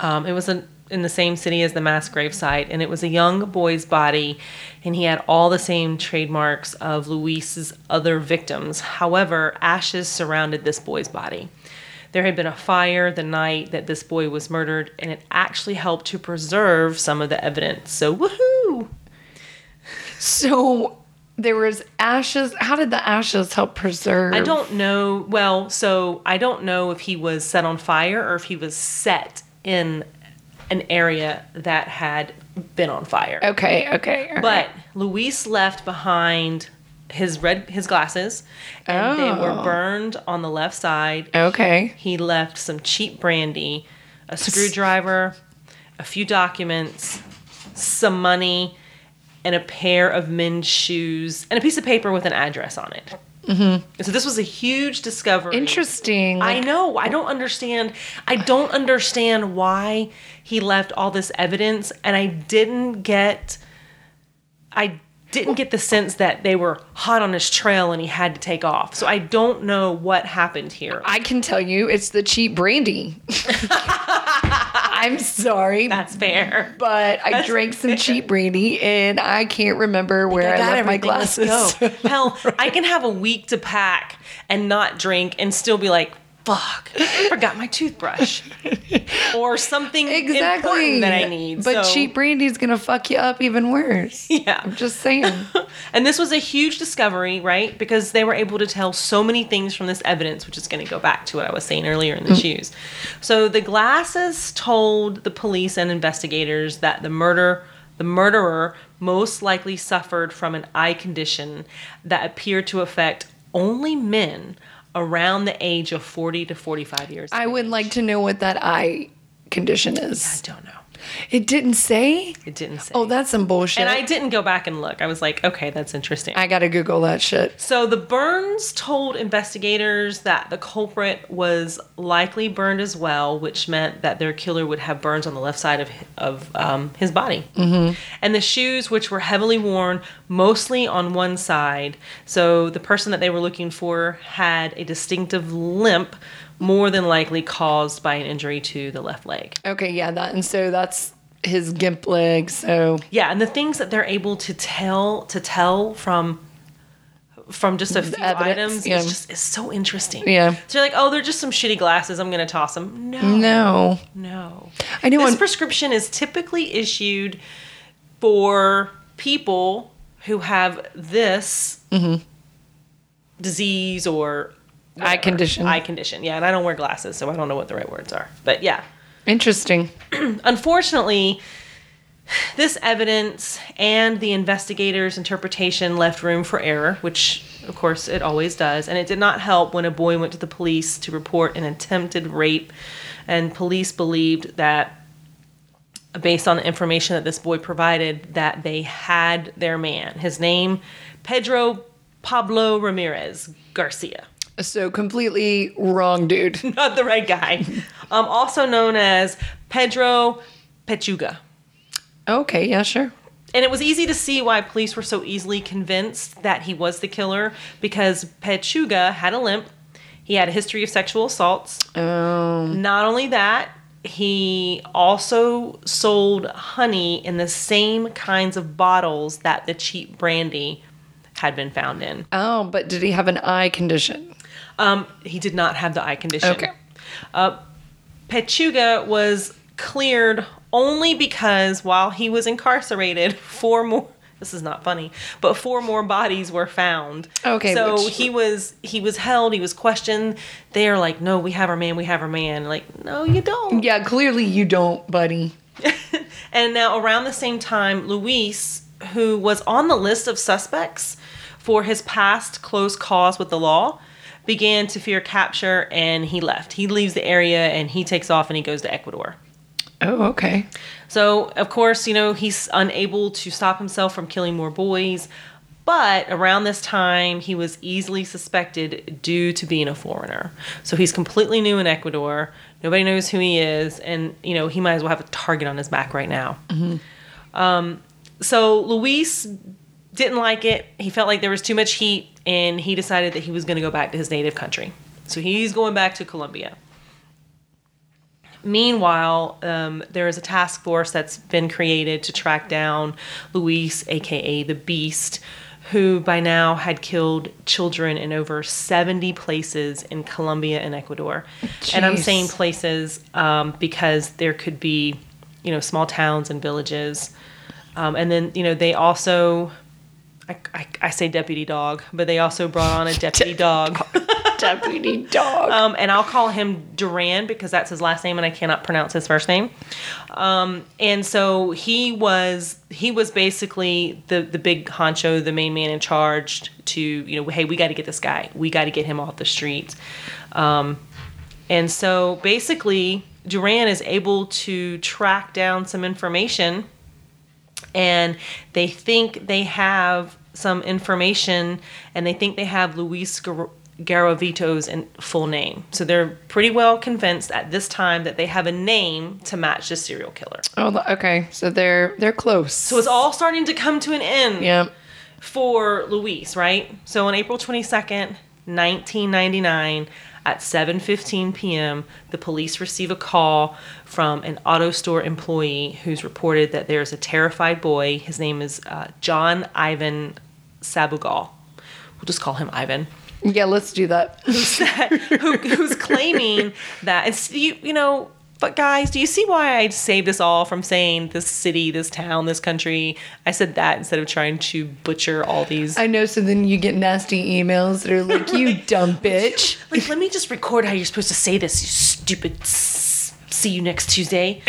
Um, it was in, in the same city as the mass grave site, and it was a young boy's body, and he had all the same trademarks of Luis's other victims. However, ashes surrounded this boy's body. There had been a fire the night that this boy was murdered, and it actually helped to preserve some of the evidence. So, woohoo! So there was ashes. How did the ashes help preserve? I don't know. Well, so I don't know if he was set on fire or if he was set in an area that had been on fire. Okay. Okay. But right. Luis left behind his red his glasses, and they were Oh. burned on the left side. okay. He left some cheap brandy, a screwdriver, a few documents, some money, and a pair of men's shoes, and a piece of paper with an address on it. Mm-hmm. So this was a huge discovery. Interesting. I know. I don't understand. I don't understand why he left all this evidence, and I didn't get. I didn't get the sense that they were hot on his trail and he had to take off. So I don't know what happened here. I can tell you it's the cheap brandy. I'm sorry, That's fair. but I drank some cheap brandy and I can't remember where I, got left my glasses. Hell, I can have a week to pack and not drink and still be like, fuck, I forgot my toothbrush. or something exactly important that I need. But So- cheap brandy's gonna fuck you up even worse. Yeah. I'm just saying. And this was a huge discovery, right? Because they were able to tell so many things from this evidence, which is going to go back to what I was saying earlier in the mm. shoes. So the glasses told the police and investigators that the murder the murderer most likely suffered from an eye condition that appeared to affect only men around the age of 40 to 45 years. I would like to know what that eye condition is. I don't know. It didn't say. It didn't say. Oh, that's some bullshit. and I didn't go back and look. I was like, okay, that's interesting. I gotta Google that shit. So the burns told investigators that the culprit was likely burned as well, which meant that their killer would have burns on the left side of of um, his body. Mm-hmm. And the shoes, which were heavily worn, mostly on one side. So the person that they were looking for had a distinctive limp, more than likely caused by an injury to the left leg. Okay, yeah, that and so that's his gimp leg. So Yeah, and the things that they're able to tell to tell from from just a few evidence, items yeah. is just is so interesting. Yeah. So you're like, oh, they're just some shitty glasses. I'm gonna toss them. No, no, no. I know. This on- prescription is typically issued for people who have this mm-hmm. disease or Mm-hmm. Eye condition. Eye condition. Yeah, and I don't wear glasses, so I don't know what the right words are. But yeah, interesting. unfortunately, this evidence and the investigator's interpretation left room for error, which of course it always does, and it did not help when a boy went to the police to report an attempted rape, and police believed that based on the information that this boy provided that they had their man. His name Pedro Pablo Ramirez Garcia So completely wrong, dude. not the right guy. Um, also known as Pedro Pechuga. Okay, yeah, sure. And it was easy to see why police were so easily convinced that he was the killer because Pechuga had a limp. He had a history of sexual assaults. Um, Not only that, he also sold honey in the same kinds of bottles that the cheap brandy had been found in. oh, but did he have an eye condition? Um, he did not have the eye condition. Okay. Uh, Pechuga was cleared only because while he was incarcerated, four more. This is not funny, but four more bodies were found. Okay, So which- he was he was held. He was questioned. They are like, "No, we have our man. We have our man." Like, no, you don't. Yeah, clearly you don't, buddy. And now, around the same time, Luis, who was on the list of suspects for his past close calls with the law, began to fear capture and he left. He leaves the area and he takes off and he goes to Ecuador. Oh, okay. So, of course, you know, he's unable to stop himself from killing more boys. But around this time, he was easily suspected due to being a foreigner. So he's completely new in Ecuador. Nobody knows who he is. And, you know, he might as well have a target on his back right now. Um, so Luis didn't like it. He felt like there was too much heat. And he decided that he was going to go back to his native country. So he's going back to Colombia. Meanwhile, um, there is a task force that's been created to track down Luis, aka the Beast, who by now had killed children in over 70 places in Colombia and Ecuador. And I'm saying places um, because there could be, you know, small towns and villages. Um, and then, you know, they also, I, I, I say deputy dog, but they also brought on a deputy dog. Deputy dog. Um, and I'll call him Duran because that's his last name and I cannot pronounce his first name. Um, and so he was he was basically the the big honcho, the main man in charge to you know, hey, we got to get this guy, we got to get him off the street. Um, and so basically, Duran is able to track down some information and they think they have some information and they think they have Luis Gar- Garavito's in full name. So they're pretty well convinced at this time that they have a name to match the serial killer. Oh, okay. So they're they're close. So it's all starting to come to an end yeah. for Luis, right? So on April 22nd, 1999, at 7:15 p.m., the police receive a call from an auto store employee who's reported that there's a terrified boy. His name is uh, John Ivan Sabogal. We'll just call him Ivan. Yeah, let's do that. who, who's claiming that it's you, you know but guys do you see why i saved us all from saying this city this town this country i said that instead of trying to butcher all these I know. So then you get nasty emails that are like, "You dumb bitch." like let me just record how you're supposed to say this you stupid see you next tuesday.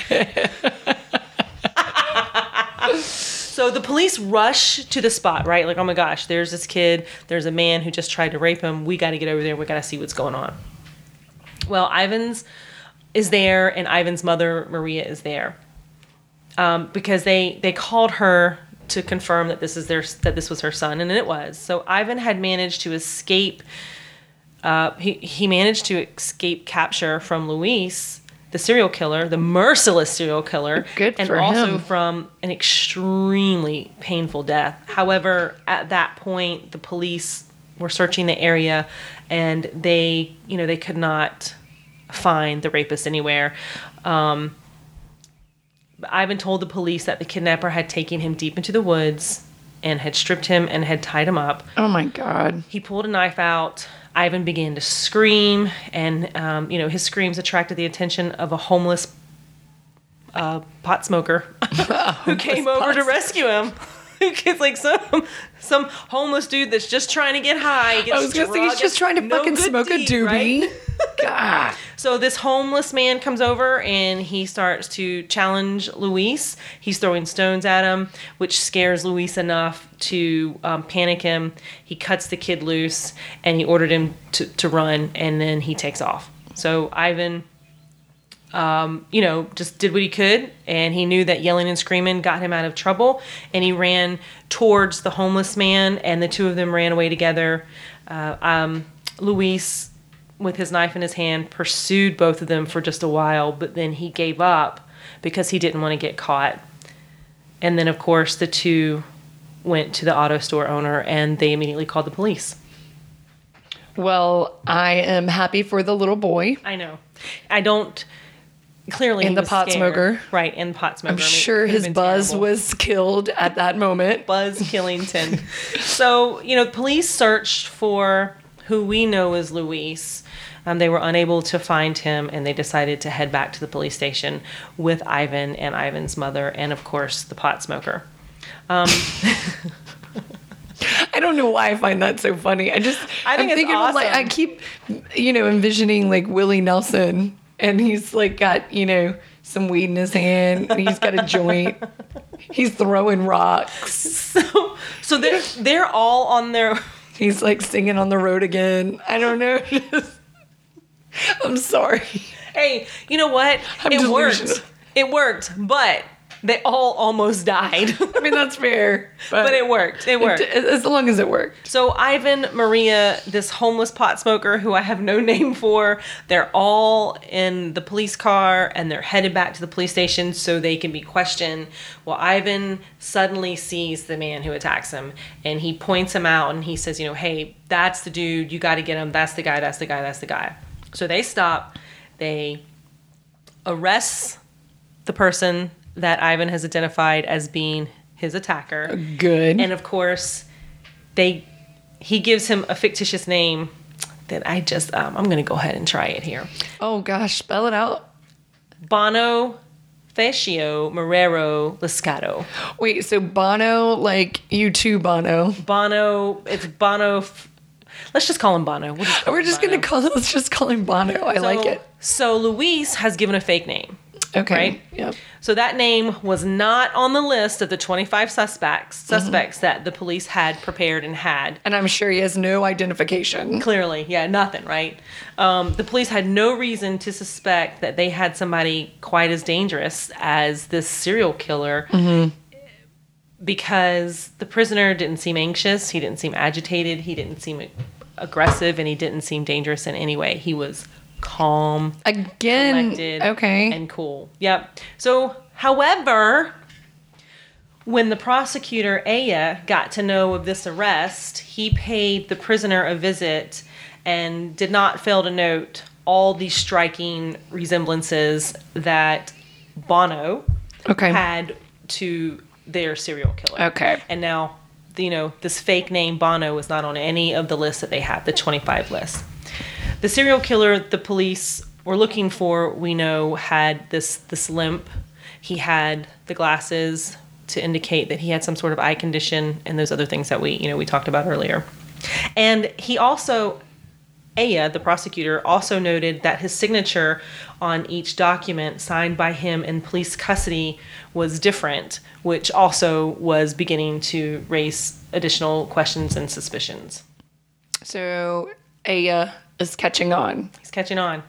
So the police rush to the spot right? Like oh my gosh there's this kid there's a man who just tried to rape him. We got to get over there we got to see what's going on. Well ivan's is there and ivan's mother maria is there. Um, because they they called her to confirm that this is their that this was her son and it was. So ivan had managed to escape uh, he, he managed to escape capture from Luis, the serial killer, the merciless serial killer, Good and also him. from an extremely painful death. However, at that point, the police were searching the area, and they, you know, they could not find the rapist anywhere. Um, Ivan told the police that the kidnapper had taken him deep into the woods and had stripped him and had tied him up. Oh my god. He pulled a knife out. Ivan began to scream, and um, you know his screams attracted the attention of a homeless uh, pot smoker who came over to rescue him. It's like some some homeless dude that's just trying to get high. I was gonna say he's just trying to fucking smoke a doobie. God. So this homeless man comes over and he starts to challenge Luis. He's throwing stones at him, which scares Luis enough to um, panic him. He cuts the kid loose and he ordered him to, to run, and then he takes off. So Ivan, um, you know, just did what he could, and he knew that yelling and screaming got him out of trouble, and he ran towards the homeless man, and the two of them ran away together. Uh, um, Luis with his knife in his hand, pursued both of them for just a while, but then he gave up because he didn't want to get caught. And then, of course, the two went to the auto store owner and they immediately called the police. Well, I am happy for the little boy. I know. I don't. Clearly, in the pot scared. smoker. right? And pot smoker. I'm I mean, it sure his buzz terrible. was killed at that moment. Buzz Killington. so, you know, police searched for who we know as Luis. Um, they were unable to find him and they decided to head back to the police station with Ivan and Ivan's mother and, of course, the pot smoker. I don't know why I find that so funny. I just I think I'm it's of, like I keep you know envisioning like Willie Nelson and he's like got, you know, some weed in his hand and he's got a joint. He's throwing rocks. So, so they're, they're all on their. He's like singing on the road again. I don't know. I'm sorry. Hey, you know what? I'm it delusional. worked. It worked, but they all almost died. I mean that's fair. but it worked. It worked. As long as it worked. So Ivan, Maria, this homeless pot smoker who I have no name for, they're all in the police car and they're headed back to the police station so they can be questioned. Well, Ivan suddenly sees the man who attacks him and he points him out and he says, you know, hey, that's the dude. You got to get him. That's the guy. That's the guy. That's the guy. So they stop. They arrest the person that Ivan has identified as being his attacker. Good. And of course, they he gives him a fictitious name that I just um, I'm gonna go ahead and try it here. oh gosh, spell it out. Bono Facio Marrero Liscato. Wait, so Bono, like you too, Bono. Bono, it's Bono. F- Let's just call him Bono. We'll just call We're him just Bono. gonna call let's just call him Bono. I like it. So Luis has given a fake name. Okay. right? Yep. So that name was not on the list of the 25 suspects Mm-hmm. suspects that the police had prepared and had. And I'm sure he has no identification. Clearly, yeah, nothing, right? Um, the police had no reason to suspect that they had somebody quite as dangerous as this serial killer. because the prisoner didn't seem anxious, he didn't seem agitated, he didn't seem aggressive, and he didn't seem dangerous in any way. He was calm, Again, collected, okay. and cool. Yep. So, however, when the prosecutor Aya got to know of this arrest, he paid the prisoner a visit and did not fail to note all the striking resemblances that Bono Okay. had to their serial killer. Okay. And now, you know, this fake name Bono was not on any of the lists that they had, the 25 list. The serial killer the police were looking for, we know, had this this limp. He had the glasses to indicate that he had some sort of eye condition and those other things that we, you know, we talked about earlier. And he also Aya, the prosecutor, also noted that his signature on each document signed by him in police custody was different, which also was beginning to raise additional questions and suspicions. So Aya is catching on. He's catching on.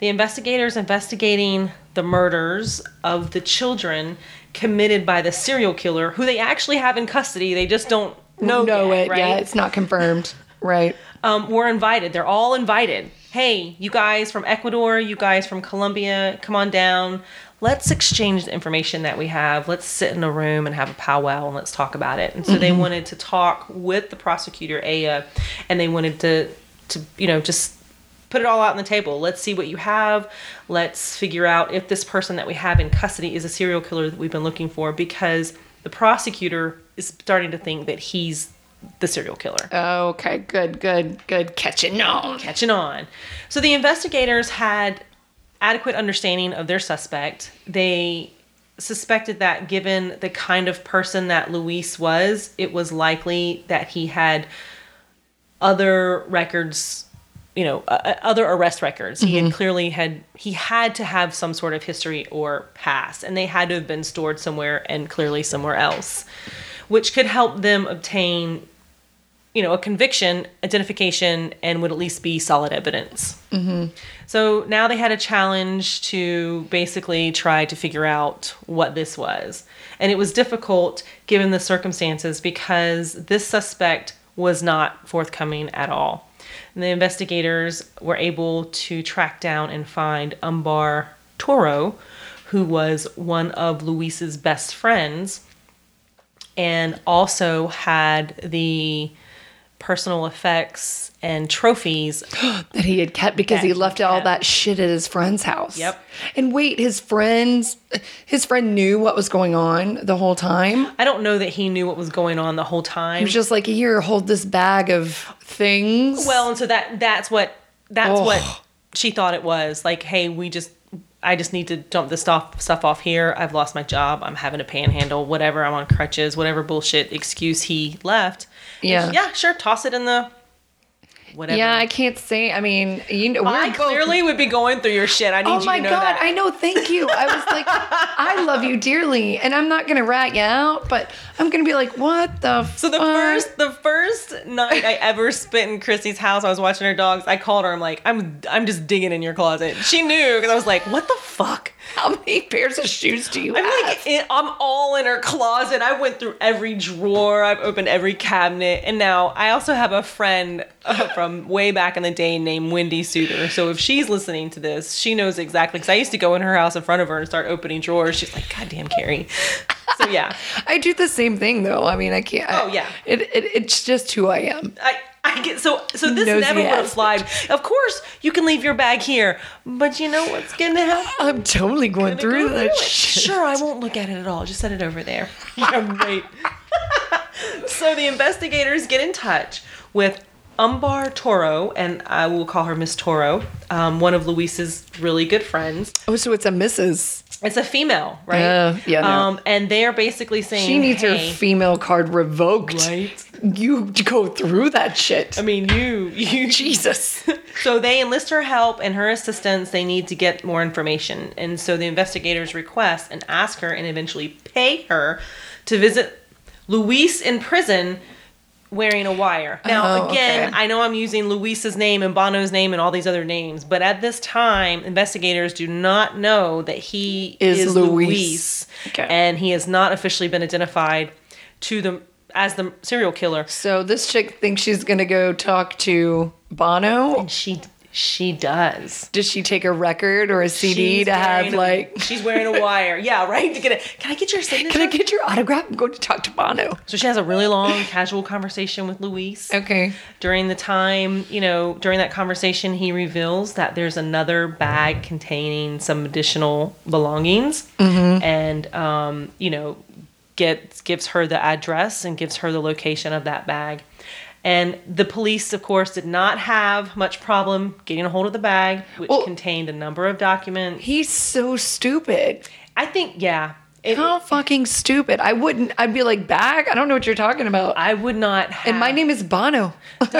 The investigators investigating the murders of the children committed by the serial killer, who they actually have in custody, they just don't know, know yet, it. right? Yeah, it's not confirmed. right. um, were invited. They're all invited. Hey, you guys from Ecuador, you guys from Colombia, come on down. Let's exchange the information that we have. Let's sit in a room and have a powwow and let's talk about it. And so they wanted to talk with the prosecutor Aya, and they wanted to, to you know, just put it all out on the table. Let's see what you have. Let's figure out if this person that we have in custody is a serial killer that we've been looking for because the prosecutor is starting to think that he's the serial killer Okay. Good. Good. Good. Catching on. catching on. So the investigators had adequate understanding of their suspect. They suspected that given the kind of person that Luis was, it was likely that he had other records, you know, uh, uh, other arrest records. He had clearly had he had to have some sort of history or past, and they had to have been stored somewhere and clearly somewhere else, which could help them obtain you know, a conviction, identification, and would at least be solid evidence. So now they had a challenge to basically try to figure out what this was. And it was difficult given the circumstances because this suspect was not forthcoming at all. And the investigators were able to track down and find Umbar Toro, who was one of Luis's best friends and also had the personal effects and trophies that he had kept because he left all that shit at his friend's house. Yep. And wait, his friends, his friend knew what was going on the whole time. I don't know that he knew what was going on the whole time. He was just like, here, hold this bag of things. well, and so that that's what that's Oh. what she thought it was. Like, hey, we just I just need to dump this stuff stuff off here. I've lost my job. I'm having a panhandle, whatever. I'm on crutches, whatever bullshit excuse he left. Yeah. yeah, sure, toss it in the whatever. yeah, I can't say. I mean, you know, we're I both- clearly would be going through your shit. I need Oh you to know that. Oh my god! that. I know. Thank you. I was like, I love you dearly, and I'm not gonna rat you out, but I'm gonna be like, what the? So the fuck? first the first night I ever spent in Christy's house, I was watching her dogs. I called her. I'm like, I'm I'm just digging in your closet. She knew because I was like, what the fuck? How many pairs of shoes do you have? I'm have? like, it, I'm all in her closet. I went through every drawer. I've opened every cabinet, and now I also have a friend uh, from way back in the day named Wendy Suter. So if she's listening to this, she knows exactly. Because I used to go in her house in front of her and start opening drawers. She's like, God damn, Carrie. So yeah. I do the same thing though. I mean, I can't. I- Oh, yeah. It, it it's just who I am. I, I get so so this Nosy never would have flied. Of course, you can leave your bag here, but you know what's gonna happen? I'm totally going through go that shit. Sure, I won't look at it at all. Just set it over there. Yeah, right. so the investigators get in touch with Umbar Toro, and I will call her Miss Toro, um, one of Luis's really good friends. Oh, so it's a Mrs. It's a female, right? Uh, yeah, no. Um, and they are basically saying She needs her female card revoked. right. You go through that shit. I mean, you you Jesus. So they enlist her help and her assistance. They need to get more information. And so the investigators request and ask her and eventually pay her to visit Luis in prison wearing a wire. Now, Oh, again, okay. I know I'm using Luisa's name and Bono's name and all these other names, but at this time, investigators do not know that he Is is, Luis. Luis. Okay. And he has not officially been identified. to the as the serial killer. So this chick thinks she's gonna go talk to Bono. And she she does. Does she take a record or a CD She's to have a- like? she's wearing a wire. Yeah, right. To get it. Can I get your signature? Can I get your autograph? I'm going to talk to Bono. so she has a really long casual conversation with Luis. Okay. During the time, you know, during that conversation, he reveals that there's another bag containing some additional belongings, and um, you know, gets gives her the address and gives her the location of that bag. And the police, of course, did not have much problem getting a hold of the bag, which Well- contained a number of documents. He's so stupid. I think, yeah, it, How fucking stupid. I wouldn't. I'd be like, bag? I don't know what you're talking about. I would not. Have, and my name is Bono.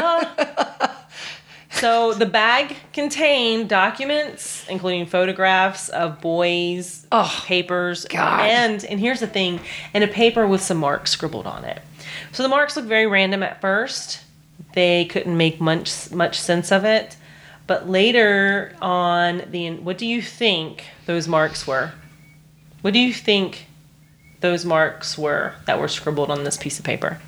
So the bag contained documents, including photographs of boys, Oh, papers, God. and and here's the thing, and a paper with some marks scribbled on it. So the marks look very random at first. They couldn't make much much sense of it, but later on, the what do you think those marks were? What do you think those marks were that were scribbled on this piece of paper?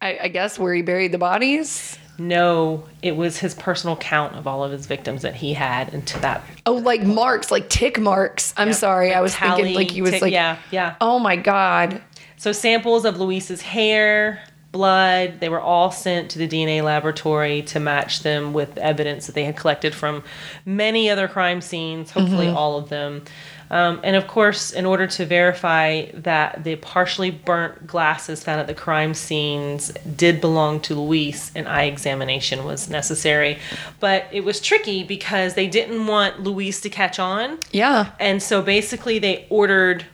I, I guess where he buried the bodies. No, it was his personal count of all of his victims that he had into that. Oh, like marks, like tick marks. I'm sorry. I was tally, thinking like he was tick- like, yeah, yeah. oh my God. So samples of Luis's hair, blood, they were all sent to the DNA laboratory to match them with evidence that they had collected from many other crime scenes, hopefully all of them. Um, and of course, in order to verify that the partially burnt glasses found at the crime scenes did belong to Luis, an eye examination was necessary. But it was tricky because they didn't want Luis to catch on. Yeah. And so basically, they ordered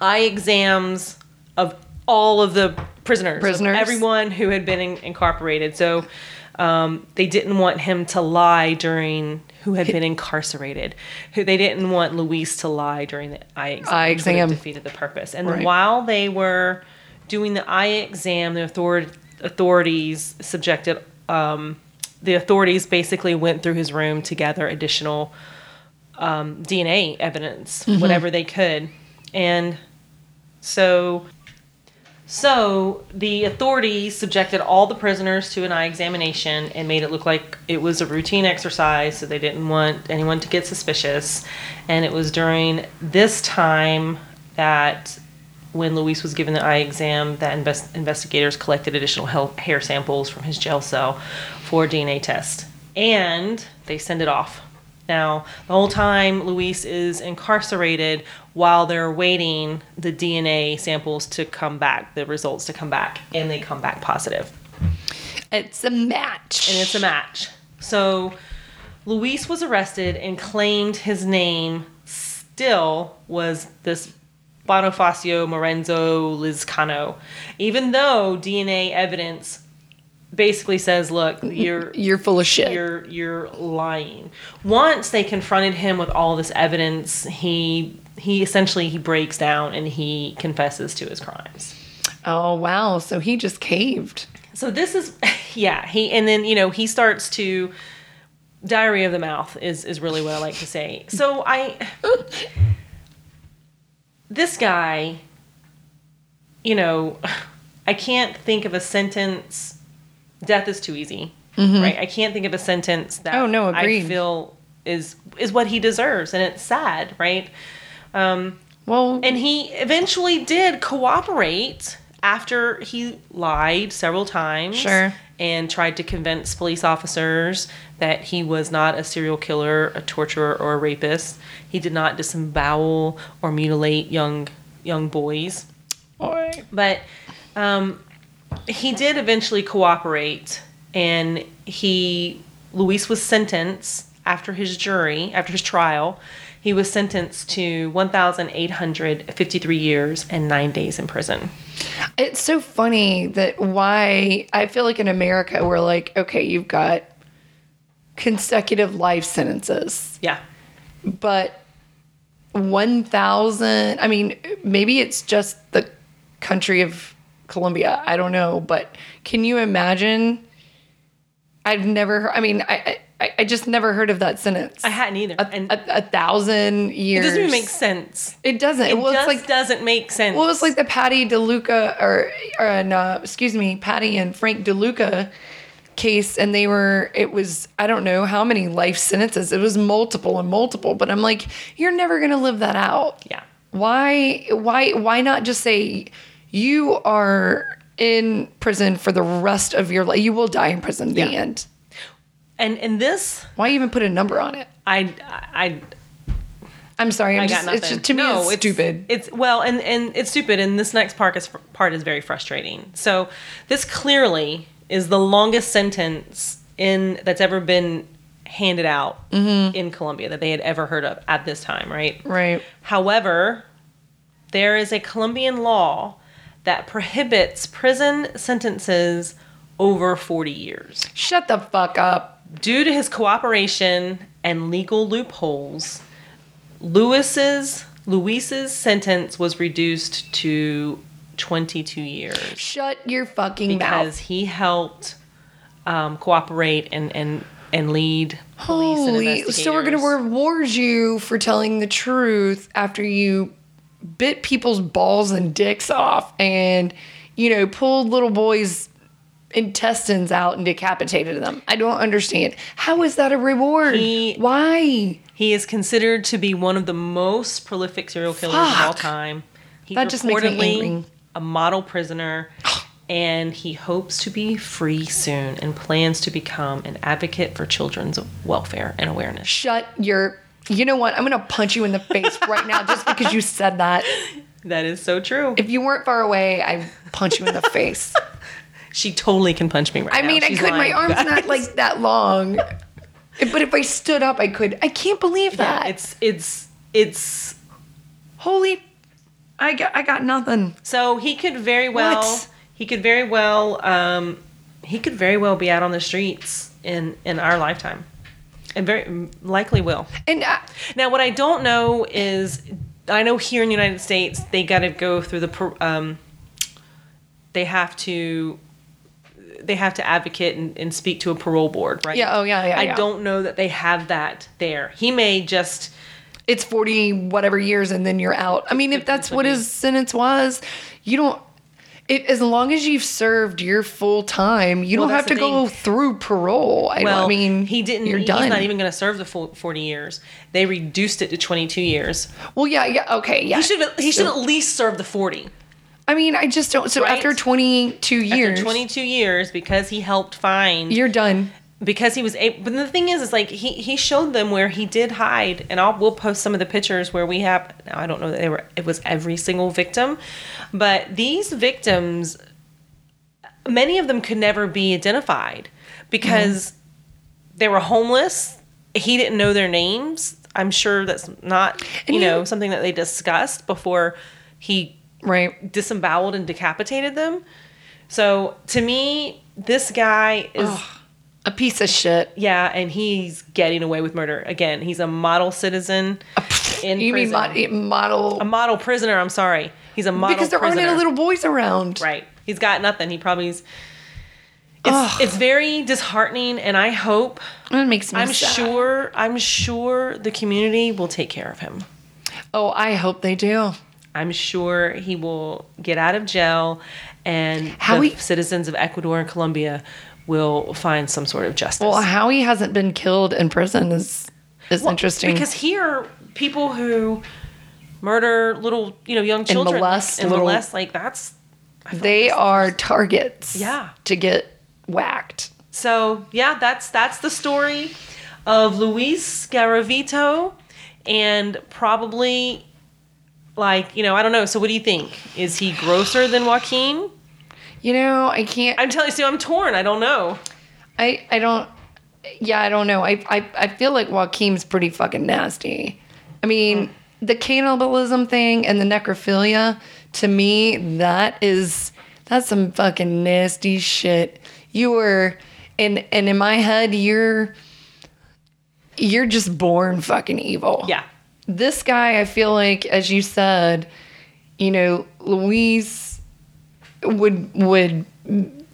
eye exams of all of the prisoners, Prisoners. everyone who had been in, incarcerated. So um, they didn't want him to lie during who had been incarcerated. Who they didn't want Luis to lie during the eye exam. Eye exam. defeated the purpose. And Right. while they were doing the eye exam, the author- authorities subjected. Um, the authorities basically went through his room to gather additional um, DNA evidence, whatever they could. And so so the authorities subjected all the prisoners to an eye examination and made it look like it was a routine exercise, so they didn't want anyone to get suspicious. And it was during this time that when Luis was given the eye exam that invest- investigators collected additional hair samples from his jail cell for DNA test. And they send it off. Now, the whole time Luis is incarcerated while they're waiting the DNA samples to come back, the results to come back, and they come back positive. It's a match. And it's a match. So Luis was arrested and claimed his name still was this Bonifacio Morenzo Lizcano, even though DNA evidence basically says, look, you're You're full of shit. you're you're lying. Once they confronted him with all this evidence, he he essentially he breaks down and he confesses to his crimes. oh wow. So he just caved. So this is yeah, he and then you know, he starts to diary of the mouth is is really what I like to say. So I this guy you know, I can't think of a sentence death is too easy. Right? I can't think of a sentence that Oh, no, I feel is is what he deserves and it's sad, right? Um, Well, And he eventually did cooperate after he lied several times. Sure. And tried to convince police officers that he was not a serial killer, a torturer, or a rapist. He did not disembowel or mutilate young young boys. But um, he did eventually cooperate, and he Luis was sentenced after his jury, after his trial. He was sentenced to 1,853 years and nine days in prison. It's so funny that why I feel like in America we're like, okay, you've got consecutive life sentences, Yeah, but 1,000, I mean, maybe it's just the country of Colombia. I don't know, but can you imagine? I've never I mean, I, I I, just never heard of that sentence. I hadn't either. a, and a, a thousand it doesn't even make sense. It doesn't. It well, just it's like doesn't make sense. well, it was like the Patty DeLuca or or uh, excuse me, Patty and Frank DeLuca case, and they were. It was I don't know how many life sentences. It was multiple and multiple. But I'm like, you're never gonna live that out. yeah. Why? Why? Why not just say you are in prison for the rest of your life? You will die in prison. The end. And and this, Why even put a number on it? I I I'm sorry. I'm I just, got nothing. It's just, to me, no, it's, stupid. It's well, and and it's stupid. And this next part is part is very frustrating. So this clearly is the longest sentence in that's ever been handed out mm-hmm. in Colombia that they had ever heard of at this time, right? right. However, there is a Colombian law that prohibits prison sentences over 40 years. Shut the fuck up. Due to his cooperation and legal loopholes, Lewis's Luis's sentence was reduced to 22 years Shut your fucking because mouth. Because he helped um, cooperate and and and lead police and Holy. So we're gonna reward you for telling the truth after you bit people's balls and dicks off and you know pulled little boys intestines out and decapitated them. I don't understand. How is that a reward? He- Why? He is considered to be one of the most prolific serial killers of all time. He's That just makes me angry. a model prisoner, and he hopes to be free soon and plans to become an advocate for children's welfare and awareness. Shut your you know what? I'm gonna punch you in the face right now just because you said that. That is so true. If you weren't far away, I'd punch you in the face. She totally can punch me right now. I now. mean, I She's could. My lying. arm's not like that long, but if I stood up, I could. I can't believe Yeah, that. it's it's it's Holy, I got. I got nothing. so he could very well What? he could very well um he could very well be out on the streets in in our lifetime. And very likely will. And uh, Now, what I don't know is, I know here in the United States they got to go through the, um, they have to, they have to advocate and, and speak to a parole board, right? Yeah, oh, yeah, yeah, I yeah. don't know that they have that there. He may just, it's forty whatever years, and then you're out. I mean, if that's what his sentence was, you don't. It, as long as you've served your full time, you Well, don't have to go through parole. I, well, I mean, he didn't. You're done. he's not even going to serve the full forty years. They reduced it to twenty two years. well, yeah, yeah, okay, yeah. He should. He should at least serve the forty. I mean, I just don't. So Right? after 22 years, After twenty two years, because he helped find you're done. Because he was able but the thing is is like he he showed them where he did hide and I'll we'll post some of the pictures where we have now I don't know that they were it was every single victim but these victims many of them could never be identified because they were homeless. He didn't know their names. I'm sure that's not you And know something that they discussed before he Right. disemboweled and decapitated them. So to me this guy is A piece of shit. yeah, and he's getting away with murder again. He's a model citizen in You mean prison. mod- model? a model prisoner? I'm sorry, he's a model because there prisoner. aren't any little boys around. right. He's got nothing. He probably is. It's, it's very disheartening, and I hope That makes me I'm sad. sure I'm sure the community will take care of him. Oh, I hope they do. I'm sure he will get out of jail, and How the he- citizens of Ecuador and Colombia will find some sort of justice. Well, how he hasn't been killed in prison is is interesting. Because here, people who murder little, you know, young children molest and little- molest, like that's. They like are targets. Yeah. To get whacked. So yeah, that's that's the story of Luis Garavito, and probably like you know I don't know. So what do you think? Is he grosser than Joaquin? You know, I can't. I'm telling you, see, I'm torn. I don't know. I I don't. Yeah, I don't know. I I I feel like Joaquin's pretty fucking nasty. I mean, mm. the cannibalism thing and the necrophilia to me that is that's some fucking nasty shit. You were and and in my head you're you're just born fucking evil. Yeah, This guy, I feel like, as you said, you know, Louise would would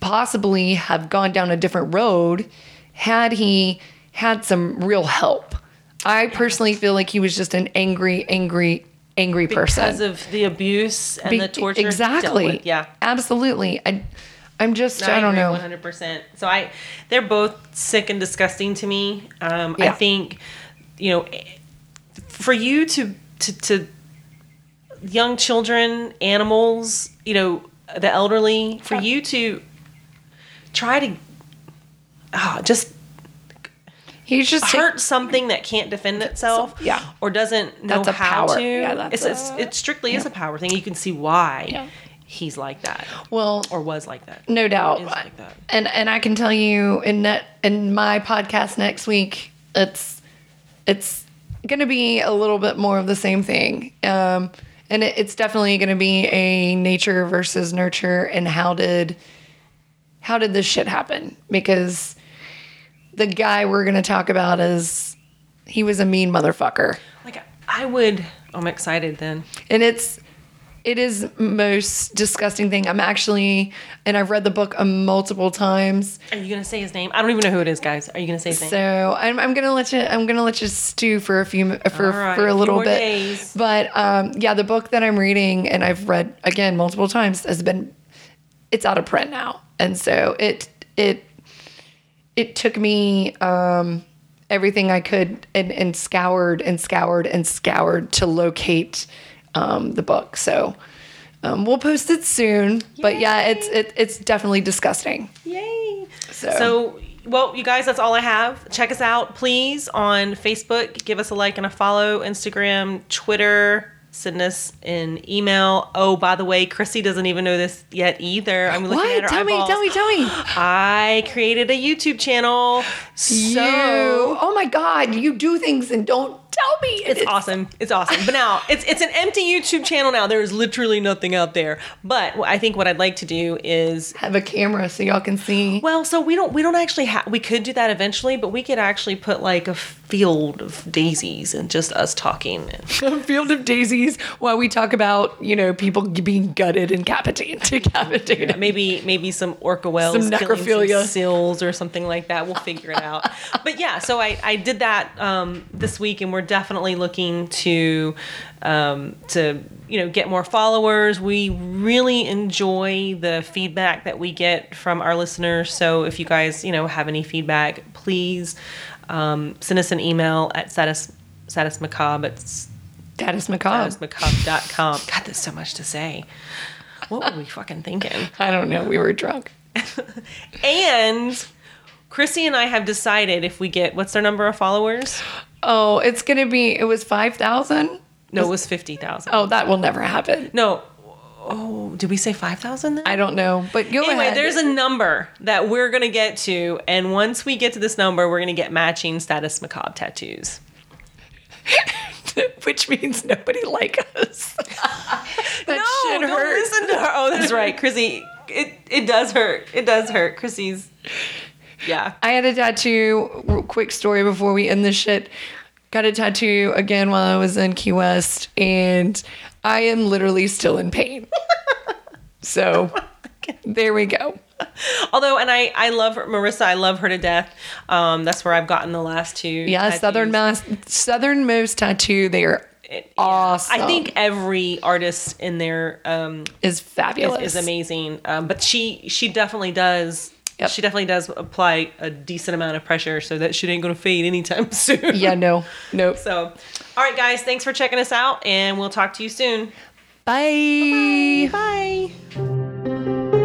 possibly have gone down a different road had he had some real help. I personally feel like he was just an angry, angry, angry person. because of the abuse and Be- the torture. Exactly. Yeah. Absolutely. I, I'm just, No, I, don't know. One hundred percent. So I, they're both sick and disgusting to me. Um, I think, you know, for you to to to young children, animals, you know, the elderly, for you to try to, ah, just He's just hurt something that can't defend itself, yeah. or doesn't know how power. to. Yeah, it's, it's a- it strictly is a power thing. You can see why Yeah. he's like that well, or was like that. no doubt. like that. And and I can tell you in that in my podcast next week, it's it's going to be a little bit more of the same thing. Um, and it, it's definitely going to be a nature versus nurture and how did how did this shit happen? Because the guy we're going to talk about is he was a mean motherfucker. Like I would. I'm excited then. and it's it is most disgusting thing i'm actually and i've read the book a multiple times Are you gonna say his name? I don't even know who it is, guys. Are you gonna say his name? so i'm, I'm gonna let you i'm gonna let you stew for a few for, All right, for a a little bit days. but um yeah the book that i'm reading and i've read again multiple times has been it's out of print now and so it it it took me um everything i could and, and scoured and scoured and scoured to locate um the book so um, we'll post it soon but yeah it's it, it's definitely disgusting Yay! So- So, well, you guys, that's all I have. Check us out, please, on Facebook. Give us a like and a follow. Instagram, Twitter. Send us an email. Oh, by the way, Chrissy doesn't even know this yet either. I'm looking at what her tell me tell me tell me I created a YouTube channel. So you oh my god you do things and don't me It's awesome. It's awesome. But now it's it's an empty YouTube channel now. There is literally nothing out there. But I think what I'd like to do is have a camera so y'all can see well, so we don't we don't actually have we could do that eventually, but we could actually put like a field of daisies and just us talking. a field of daisies while we talk about you know people being gutted and decapitated decapitated Maybe maybe some orca whales, Some necrophilia. some seals or something like that. We'll figure it out. but yeah, so I, I did that um, this week, and we're definitely looking to um, to you know get more followers. We really enjoy the feedback that we get from our listeners. So if you guys you know have any feedback, please um, send us an email at status status macabre at statusmacabre.com. God, there's so much to say. What were we fucking thinking? I don't know. We were drunk. And Chrissy and I have decided if we get what's their number of followers? Oh, it's gonna be. It was five thousand. No, it was fifty thousand. Oh, that will never happen. No. Oh, did we say five thousand? I don't know, but go Anyway, ahead. there's a number that we're gonna get to, and once we get to this number, we're gonna get matching status macabre tattoos. which means nobody like us. that no, shit don't hurts. listen to her. Oh, that's right, Chrissy. It it does hurt. It does hurt. Chrissy's. Yeah. I had a tattoo. Quick story before we end this shit. Got a tattoo again while I was in Key West, and I am literally still in pain. so there we go. Although, and I, I love her, Marissa. I love her to death. Um, that's where I've gotten the last two. Yeah, tattoos. southernmost southernmost tattoo. They are It- yeah. awesome. I think every artist in there um, is is, fabulous. is amazing. Um, but she she definitely does. Yep. She definitely does apply a decent amount of pressure, so that shit ain't gonna fade anytime soon. Yeah, no, nope. So, all right, guys, thanks for checking us out, and we'll talk to you soon. Bye. Bye. Bye.